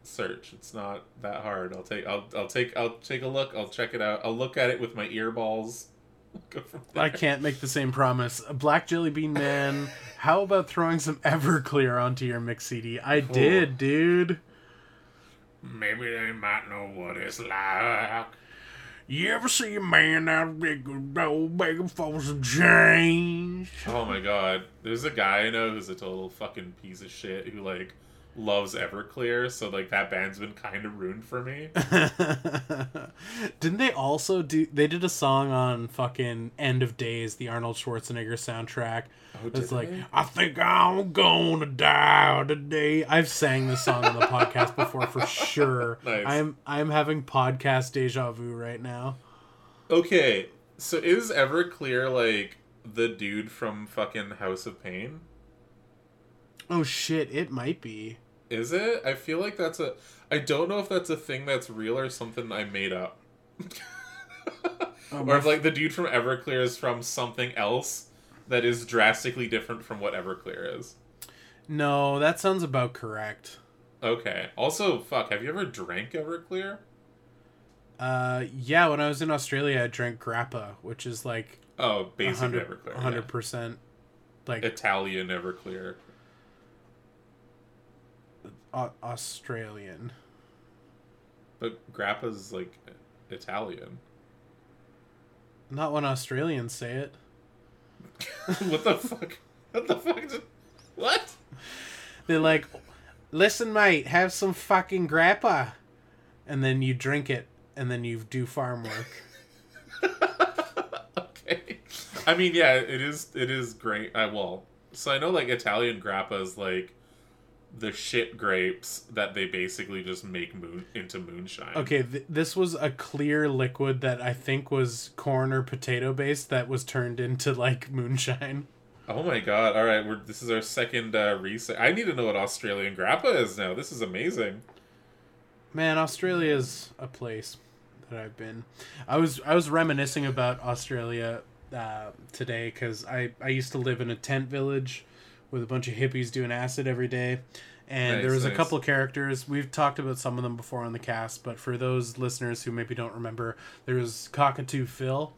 [SPEAKER 2] search. It's not that hard. I'll take I'll I'll take I'll take a look. I'll check it out. I'll look at it with my earballs. *laughs* Go from there.
[SPEAKER 1] I can't make the same promise. Black Jelly Bean Man, how about throwing some Everclear onto your mix CD? I did, dude.
[SPEAKER 2] Maybe they might know what it's like.
[SPEAKER 1] You ever see a man out big old begging for some change?
[SPEAKER 2] Oh my god. There's a guy I know who's a total fucking piece of shit who like loves Everclear, so like that band's been kind of ruined for me. *laughs*
[SPEAKER 1] Didn't they also do? They did a song on fucking End of Days, the Arnold Schwarzenegger soundtrack.
[SPEAKER 2] Oh,
[SPEAKER 1] It's like,
[SPEAKER 2] they?
[SPEAKER 1] I think I'm gonna die today. I've sang this song on the podcast before for *laughs* sure.
[SPEAKER 2] Nice.
[SPEAKER 1] I'm I'm having podcast deja vu right now.
[SPEAKER 2] Okay, so is Everclear like the dude from fucking House of Pain?
[SPEAKER 1] Oh shit, it might be.
[SPEAKER 2] Is it? I feel like that's a. I don't know if that's a thing that's real or something I made up.
[SPEAKER 1] Oh, *laughs*
[SPEAKER 2] or if like the dude from Everclear is from something else that is drastically different from what Everclear is.
[SPEAKER 1] No, that sounds about correct.
[SPEAKER 2] Okay. Also, fuck, have you ever drank Everclear?
[SPEAKER 1] Uh, yeah, when I was in Australia, I drank grappa, which is like
[SPEAKER 2] Oh, basic
[SPEAKER 1] hundred
[SPEAKER 2] Everclear.
[SPEAKER 1] hundred percent, like.
[SPEAKER 2] Italian Everclear.
[SPEAKER 1] Au- Australian.
[SPEAKER 2] But Grappa's like Italian.
[SPEAKER 1] Not when Australians say it. *laughs*
[SPEAKER 2] what the fuck? What the fuck? Did... What?
[SPEAKER 1] They're like, listen, mate, have some fucking grappa. And then you drink it, and then you do farm work. *laughs*
[SPEAKER 2] okay. I mean, yeah, it is. It is great. I well, so I know like Italian grappa is like the shit grapes that they basically just make moon into moonshine.
[SPEAKER 1] Okay, th- this was a clear liquid that I think was corn or potato based that was turned into like moonshine.
[SPEAKER 2] Oh my god! All right, we're this is our second uh, reset. I need to know what Australian grappa is now. This is amazing.
[SPEAKER 1] Man, Australia's a place that I've been. I was I was reminiscing about Australia uh, today because I I used to live in a tent village with a bunch of hippies doing acid every day. And
[SPEAKER 2] Nice,
[SPEAKER 1] there was a couple of characters. We've talked about some of them before on the cast, but for those listeners who maybe don't remember, there was Cockatoo Phil,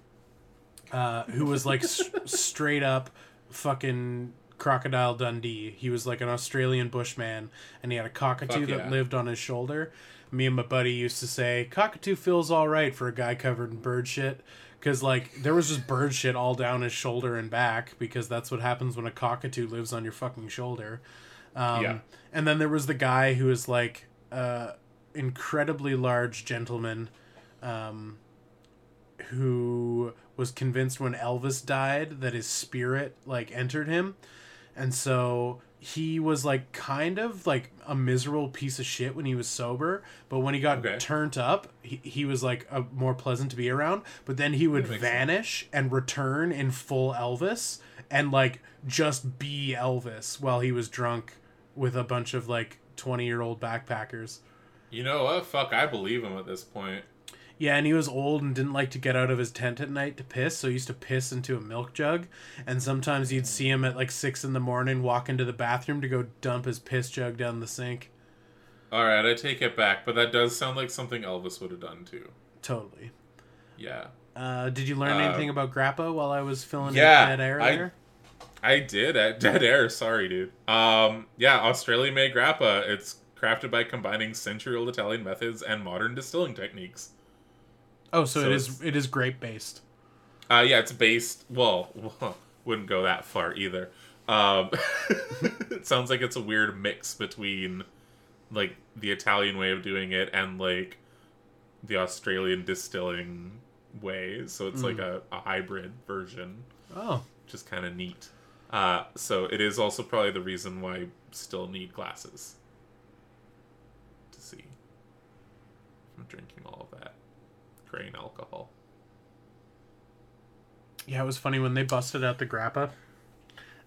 [SPEAKER 1] uh, who was like s- *laughs* straight up fucking Crocodile Dundee. He was like an Australian bushman, and he had a cockatoo that lived on his shoulder. Me and my buddy used to say, Cockatoo Phil's all right for a guy covered in bird shit. Because, like, there was just bird shit all down his shoulder and back, because that's what happens when a cockatoo lives on your fucking shoulder. Um,
[SPEAKER 2] Yeah.
[SPEAKER 1] And then there was the guy who was, like, uh, incredibly large gentleman um, who was convinced when Elvis died that his spirit, like, entered him. And so he was like kind of like a miserable piece of shit when he was sober, but when he got
[SPEAKER 2] Okay.
[SPEAKER 1] turned up, he, he was like a more pleasant to be around. But then he would vanish and return in full Elvis and like just be Elvis while he was drunk with a bunch of like 20 year old backpackers.
[SPEAKER 2] You know what? Fuck, I believe him at this point.
[SPEAKER 1] Yeah, and he was old and didn't like to get out of his tent at night to piss, so he used to piss into a milk jug. And sometimes you'd see him at like six in the morning walk into the bathroom to go dump his piss jug down the sink.
[SPEAKER 2] All right, I take it back, but that does sound like something Elvis would have done too.
[SPEAKER 1] Totally.
[SPEAKER 2] Yeah,
[SPEAKER 1] Uh, did you learn
[SPEAKER 2] Uh,
[SPEAKER 1] anything about Grappa while I was filling
[SPEAKER 2] yeah,
[SPEAKER 1] in dead air
[SPEAKER 2] I-
[SPEAKER 1] there?
[SPEAKER 2] I did at Dead Air. Sorry, dude. Um, yeah, Australian made grappa. It's crafted by combining century-old Italian methods and modern distilling techniques.
[SPEAKER 1] Oh, so,
[SPEAKER 2] so
[SPEAKER 1] it is it is grape based.
[SPEAKER 2] Uh, yeah, it's based. *laughs* Well, wouldn't go that far either. Um, *laughs* it sounds like it's a weird mix between like the Italian way of doing it and like the Australian distilling way. So it's like a, a hybrid version,
[SPEAKER 1] Oh,
[SPEAKER 2] which is kind of neat. Uh, so it is also probably the reason why you still need glasses to see. I'm drinking all of that grain alcohol.
[SPEAKER 1] yeah, it was funny when they busted out the Grappa.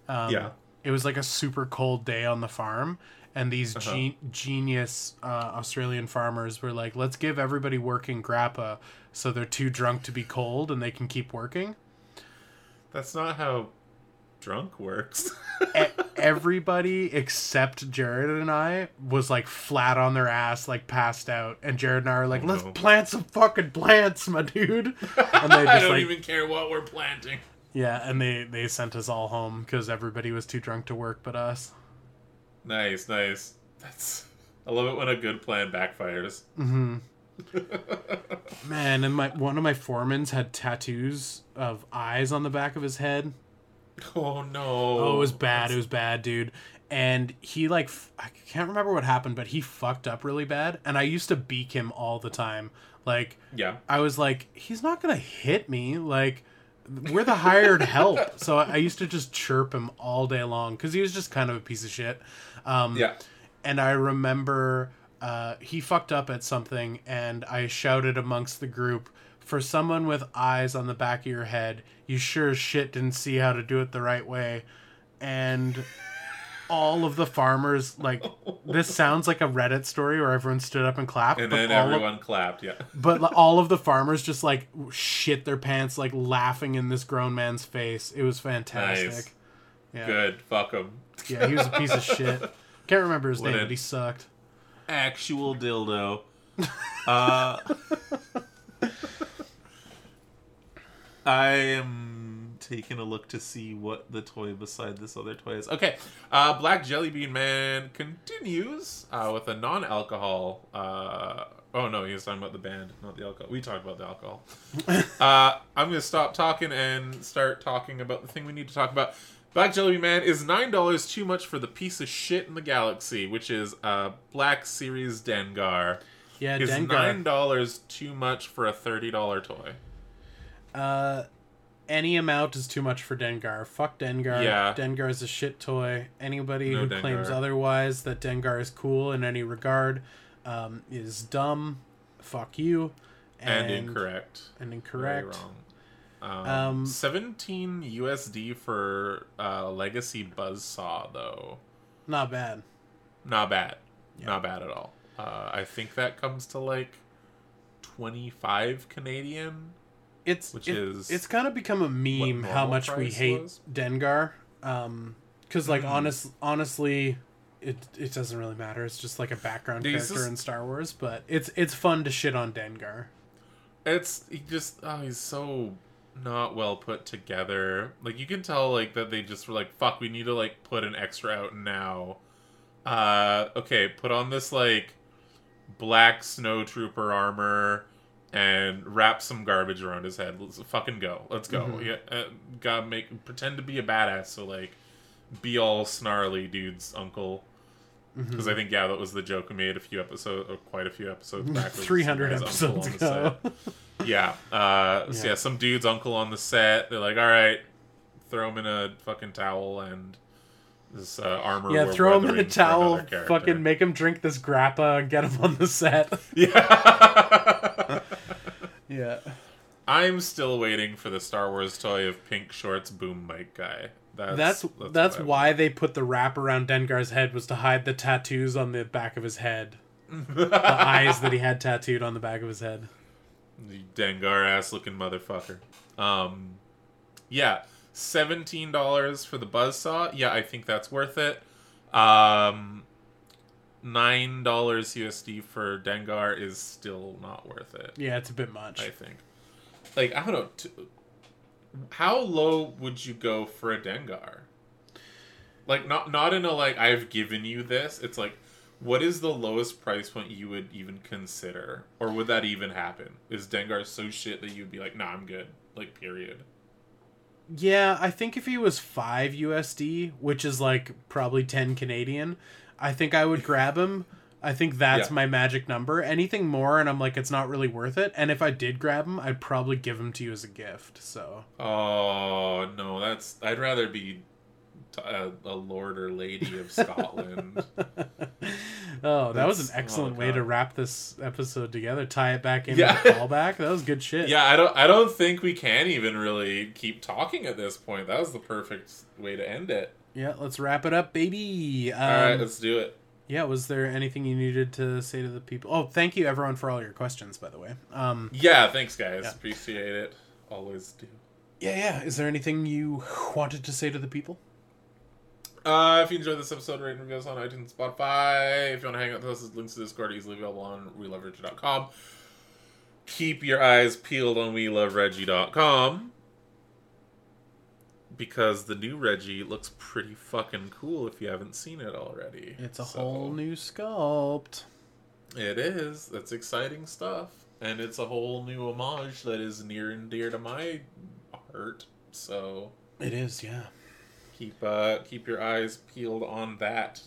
[SPEAKER 1] Um,
[SPEAKER 2] Yeah.
[SPEAKER 1] it was like a super cold day on the farm, and these
[SPEAKER 2] Uh-huh.
[SPEAKER 1] gen- genius uh, Australian farmers were like, "Let's give everybody working Grappa, so they're too drunk to be cold and they can keep working."
[SPEAKER 2] That's not how drunk works. *laughs*
[SPEAKER 1] Everybody except Jared and I was like flat on their ass, like passed out, and Jared and I are like,
[SPEAKER 2] Oh,
[SPEAKER 1] "Let's
[SPEAKER 2] no.
[SPEAKER 1] plant some fucking plants, my dude." *laughs* And they
[SPEAKER 2] I don't
[SPEAKER 1] like,
[SPEAKER 2] even care what we're planting.
[SPEAKER 1] yeah, and they they sent us all home because everybody was too drunk to work, but us.
[SPEAKER 2] Nice, nice. That's. I love it when a good plan backfires.
[SPEAKER 1] hmm *laughs* Man, and my one of my foremans had tattoos of eyes on the back of his head. *laughs*
[SPEAKER 2] Oh no!
[SPEAKER 1] Oh, it was bad. It was bad, dude. And he like f- I can't remember what happened, but he fucked up really bad. And I used to beak him all the time. Like
[SPEAKER 2] Yeah.
[SPEAKER 1] I was like, he's not gonna hit me. Like we're the hired *laughs* help. So I I used to just chirp him all day long because he was just kind of a piece of shit. Um,
[SPEAKER 2] Yeah.
[SPEAKER 1] and I remember uh, he fucked up at something, and I shouted amongst the group, "For someone with eyes on the back of your head, you sure as shit didn't see how to do it the right way." And all of the farmers like this sounds like a Reddit story where everyone stood up and clapped,
[SPEAKER 2] And then
[SPEAKER 1] all of-
[SPEAKER 2] everyone clapped. Yeah. *laughs*
[SPEAKER 1] but all of the farmers just like shit their pants, like laughing in this grown man's face. It was fantastic.
[SPEAKER 2] Nice.
[SPEAKER 1] Yeah.
[SPEAKER 2] Good. Fuck him.
[SPEAKER 1] Yeah, he was a piece of *laughs* shit. Can't remember his
[SPEAKER 2] What
[SPEAKER 1] name, but he sucked.
[SPEAKER 2] Actual dildo. *laughs* Uh, I am taking a look to see what the toy beside this other toy is. Okay, uh, Black Jelly Bean Man continues uh, with a non-alcohol. Uh, oh no, he was talking about the band, not the alcohol. We talked about the alcohol. *laughs* uh, I'm gonna stop talking and start talking about the thing we need to talk about. Black Jelly Bean Man is nine dollars too much for the piece of shit in the galaxy, which is uh, Black Series Dengar.
[SPEAKER 1] Yeah,
[SPEAKER 2] Is
[SPEAKER 1] Dengar.
[SPEAKER 2] nine dollars too much for a thirty dollar toy?
[SPEAKER 1] Uh, any amount is too much for Dengar. Fuck Dengar.
[SPEAKER 2] Yeah.
[SPEAKER 1] Dengar is a shit toy. Anybody
[SPEAKER 2] No
[SPEAKER 1] who
[SPEAKER 2] Dengar.
[SPEAKER 1] claims otherwise that Dengar is cool in any regard um, is dumb. Fuck you.
[SPEAKER 2] And, incorrect.
[SPEAKER 1] And incorrect.
[SPEAKER 2] wrong. Um,
[SPEAKER 1] Um,
[SPEAKER 2] 17 USD for uh, Legacy Buzzsaw, though.
[SPEAKER 1] Not bad.
[SPEAKER 2] Not bad.
[SPEAKER 1] Yeah.
[SPEAKER 2] Not bad at all. Uh, I think that comes to like 25 Canadian.
[SPEAKER 1] It's
[SPEAKER 2] Which
[SPEAKER 1] it-
[SPEAKER 2] is
[SPEAKER 1] it's kind of become a meme how much we hate
[SPEAKER 2] was?
[SPEAKER 1] Dengar. Um, because like
[SPEAKER 2] Mm.
[SPEAKER 1] honest, honestly, it it doesn't really matter. It's just like a background
[SPEAKER 2] Dude,
[SPEAKER 1] character
[SPEAKER 2] just-
[SPEAKER 1] in Star Wars, but it's it's fun to shit on Dengar.
[SPEAKER 2] It's he just oh he's so not well put together. Like you can tell like that they just were like fuck we need to like put an extra out now. Uh okay, put on this like black snow trooper armor and wrap some garbage around his head. Let's fucking go. Let's go.
[SPEAKER 1] Mhm.
[SPEAKER 2] Yeah, uh, gotta make pretend to be a badass. So like be all snarly dude's uncle.
[SPEAKER 1] Mm-hmm.
[SPEAKER 2] Because I think yeah, that was the joke we made a few episodes, or quite a few episodes back.
[SPEAKER 1] Three hundred
[SPEAKER 2] some guy's uncle
[SPEAKER 1] episodes ago. *laughs*
[SPEAKER 2] Yeah. Uh, So
[SPEAKER 1] Yeah.
[SPEAKER 2] yeah, some dude's uncle on the set. They're like, all right, throw him in a fucking towel and this uh, armor.
[SPEAKER 1] yeah, throw him in
[SPEAKER 2] for
[SPEAKER 1] towel. Fucking make him drink this grappa and get him on the set. *laughs*
[SPEAKER 2] Yeah. *laughs*
[SPEAKER 1] yeah.
[SPEAKER 2] I'm still waiting for the Star Wars toy of pink shorts boom mic guy. That's
[SPEAKER 1] That's
[SPEAKER 2] that's,
[SPEAKER 1] that's, why they put the wrap around Dengar's head was to hide the tattoos on the back of his head. The *laughs* eyes that he had tattooed on the back of his head.
[SPEAKER 2] The Dengar ass looking motherfucker. Um, yeah, seventeen dollars for the buzzsaw. Yeah, I think that's worth it. Um, nine dollars USD for Dengar is still not worth it.
[SPEAKER 1] Yeah, it's a bit much.
[SPEAKER 2] I think. Like I don't know. T- how low would you go for a Dengar? Like not not in a like I've given you this. It's like what is the lowest price point you would even consider, or would that even happen? Is Dengar so shit that you'd be like, nah, I'm good. Like period.
[SPEAKER 1] Yeah, I think if he was 5 USD, which is like probably 10 Canadian, I think I would grab him. I think that's
[SPEAKER 2] Yeah.
[SPEAKER 1] my magic number. Anything more and I'm like it's not really worth it. And if I did grab him, I'd probably give him to you as a gift. So,
[SPEAKER 2] Oh no, that's I'd rather be uh, a lord or lady of *laughs* Scotland.
[SPEAKER 1] Oh, that was an excellent
[SPEAKER 2] oh,
[SPEAKER 1] way to wrap this episode together. Tie it back in
[SPEAKER 2] Yeah.
[SPEAKER 1] callback. That was good shit.
[SPEAKER 2] yeah, I don't I don't think we can even really keep talking at this point. That was the perfect way to end it.
[SPEAKER 1] Yeah, let's wrap it up, baby. Um,
[SPEAKER 2] All right, let's do it.
[SPEAKER 1] yeah, was there anything you needed to say to the people? Oh, thank you everyone for all your questions, by the way. Um,
[SPEAKER 2] Yeah, thanks guys.
[SPEAKER 1] Yeah.
[SPEAKER 2] Appreciate it. Always do.
[SPEAKER 1] yeah, yeah. Is there anything you wanted to say to the people?
[SPEAKER 2] Uh, if you enjoyed this episode, rate and review us on iTunes, Spotify. If you want to hang out with us, links to Discord easily available on WeLoveReggie.com. Keep your eyes peeled on WeLoveReggie.com because the new Reggie looks pretty fucking cool if you haven't seen it already.
[SPEAKER 1] It's a
[SPEAKER 2] So,
[SPEAKER 1] whole new sculpt.
[SPEAKER 2] It is. That's exciting stuff. And it's a whole new homage that is near and dear to my heart. So
[SPEAKER 1] It is, yeah.
[SPEAKER 2] keep uh keep your eyes peeled on that.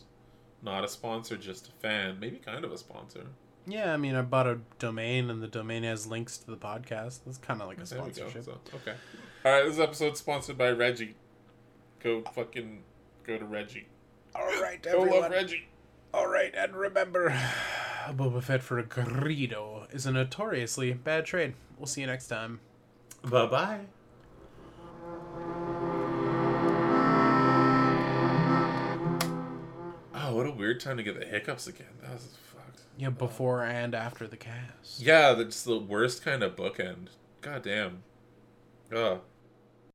[SPEAKER 2] Not a sponsor, just a fan. Maybe kind of a sponsor.
[SPEAKER 1] Yeah, I mean, I bought a domain, and the domain has links to the podcast. That's kind of like a
[SPEAKER 2] There we go.
[SPEAKER 1] sponsorship.
[SPEAKER 2] So, okay. All right, this episode's sponsored by Reggie. Go fucking go to Reggie.
[SPEAKER 1] All right,
[SPEAKER 2] Go love Reggie.
[SPEAKER 1] All right, and remember, a *sighs* Boba Fett for a Greedo is a notoriously bad trade. We'll see you next time.
[SPEAKER 2] Bye bye. Oh, what a weird time to get the hiccups again. That was fucked.
[SPEAKER 1] Yeah, before and after the cast.
[SPEAKER 2] Yeah, that's the worst kind of bookend. God damn. Ugh.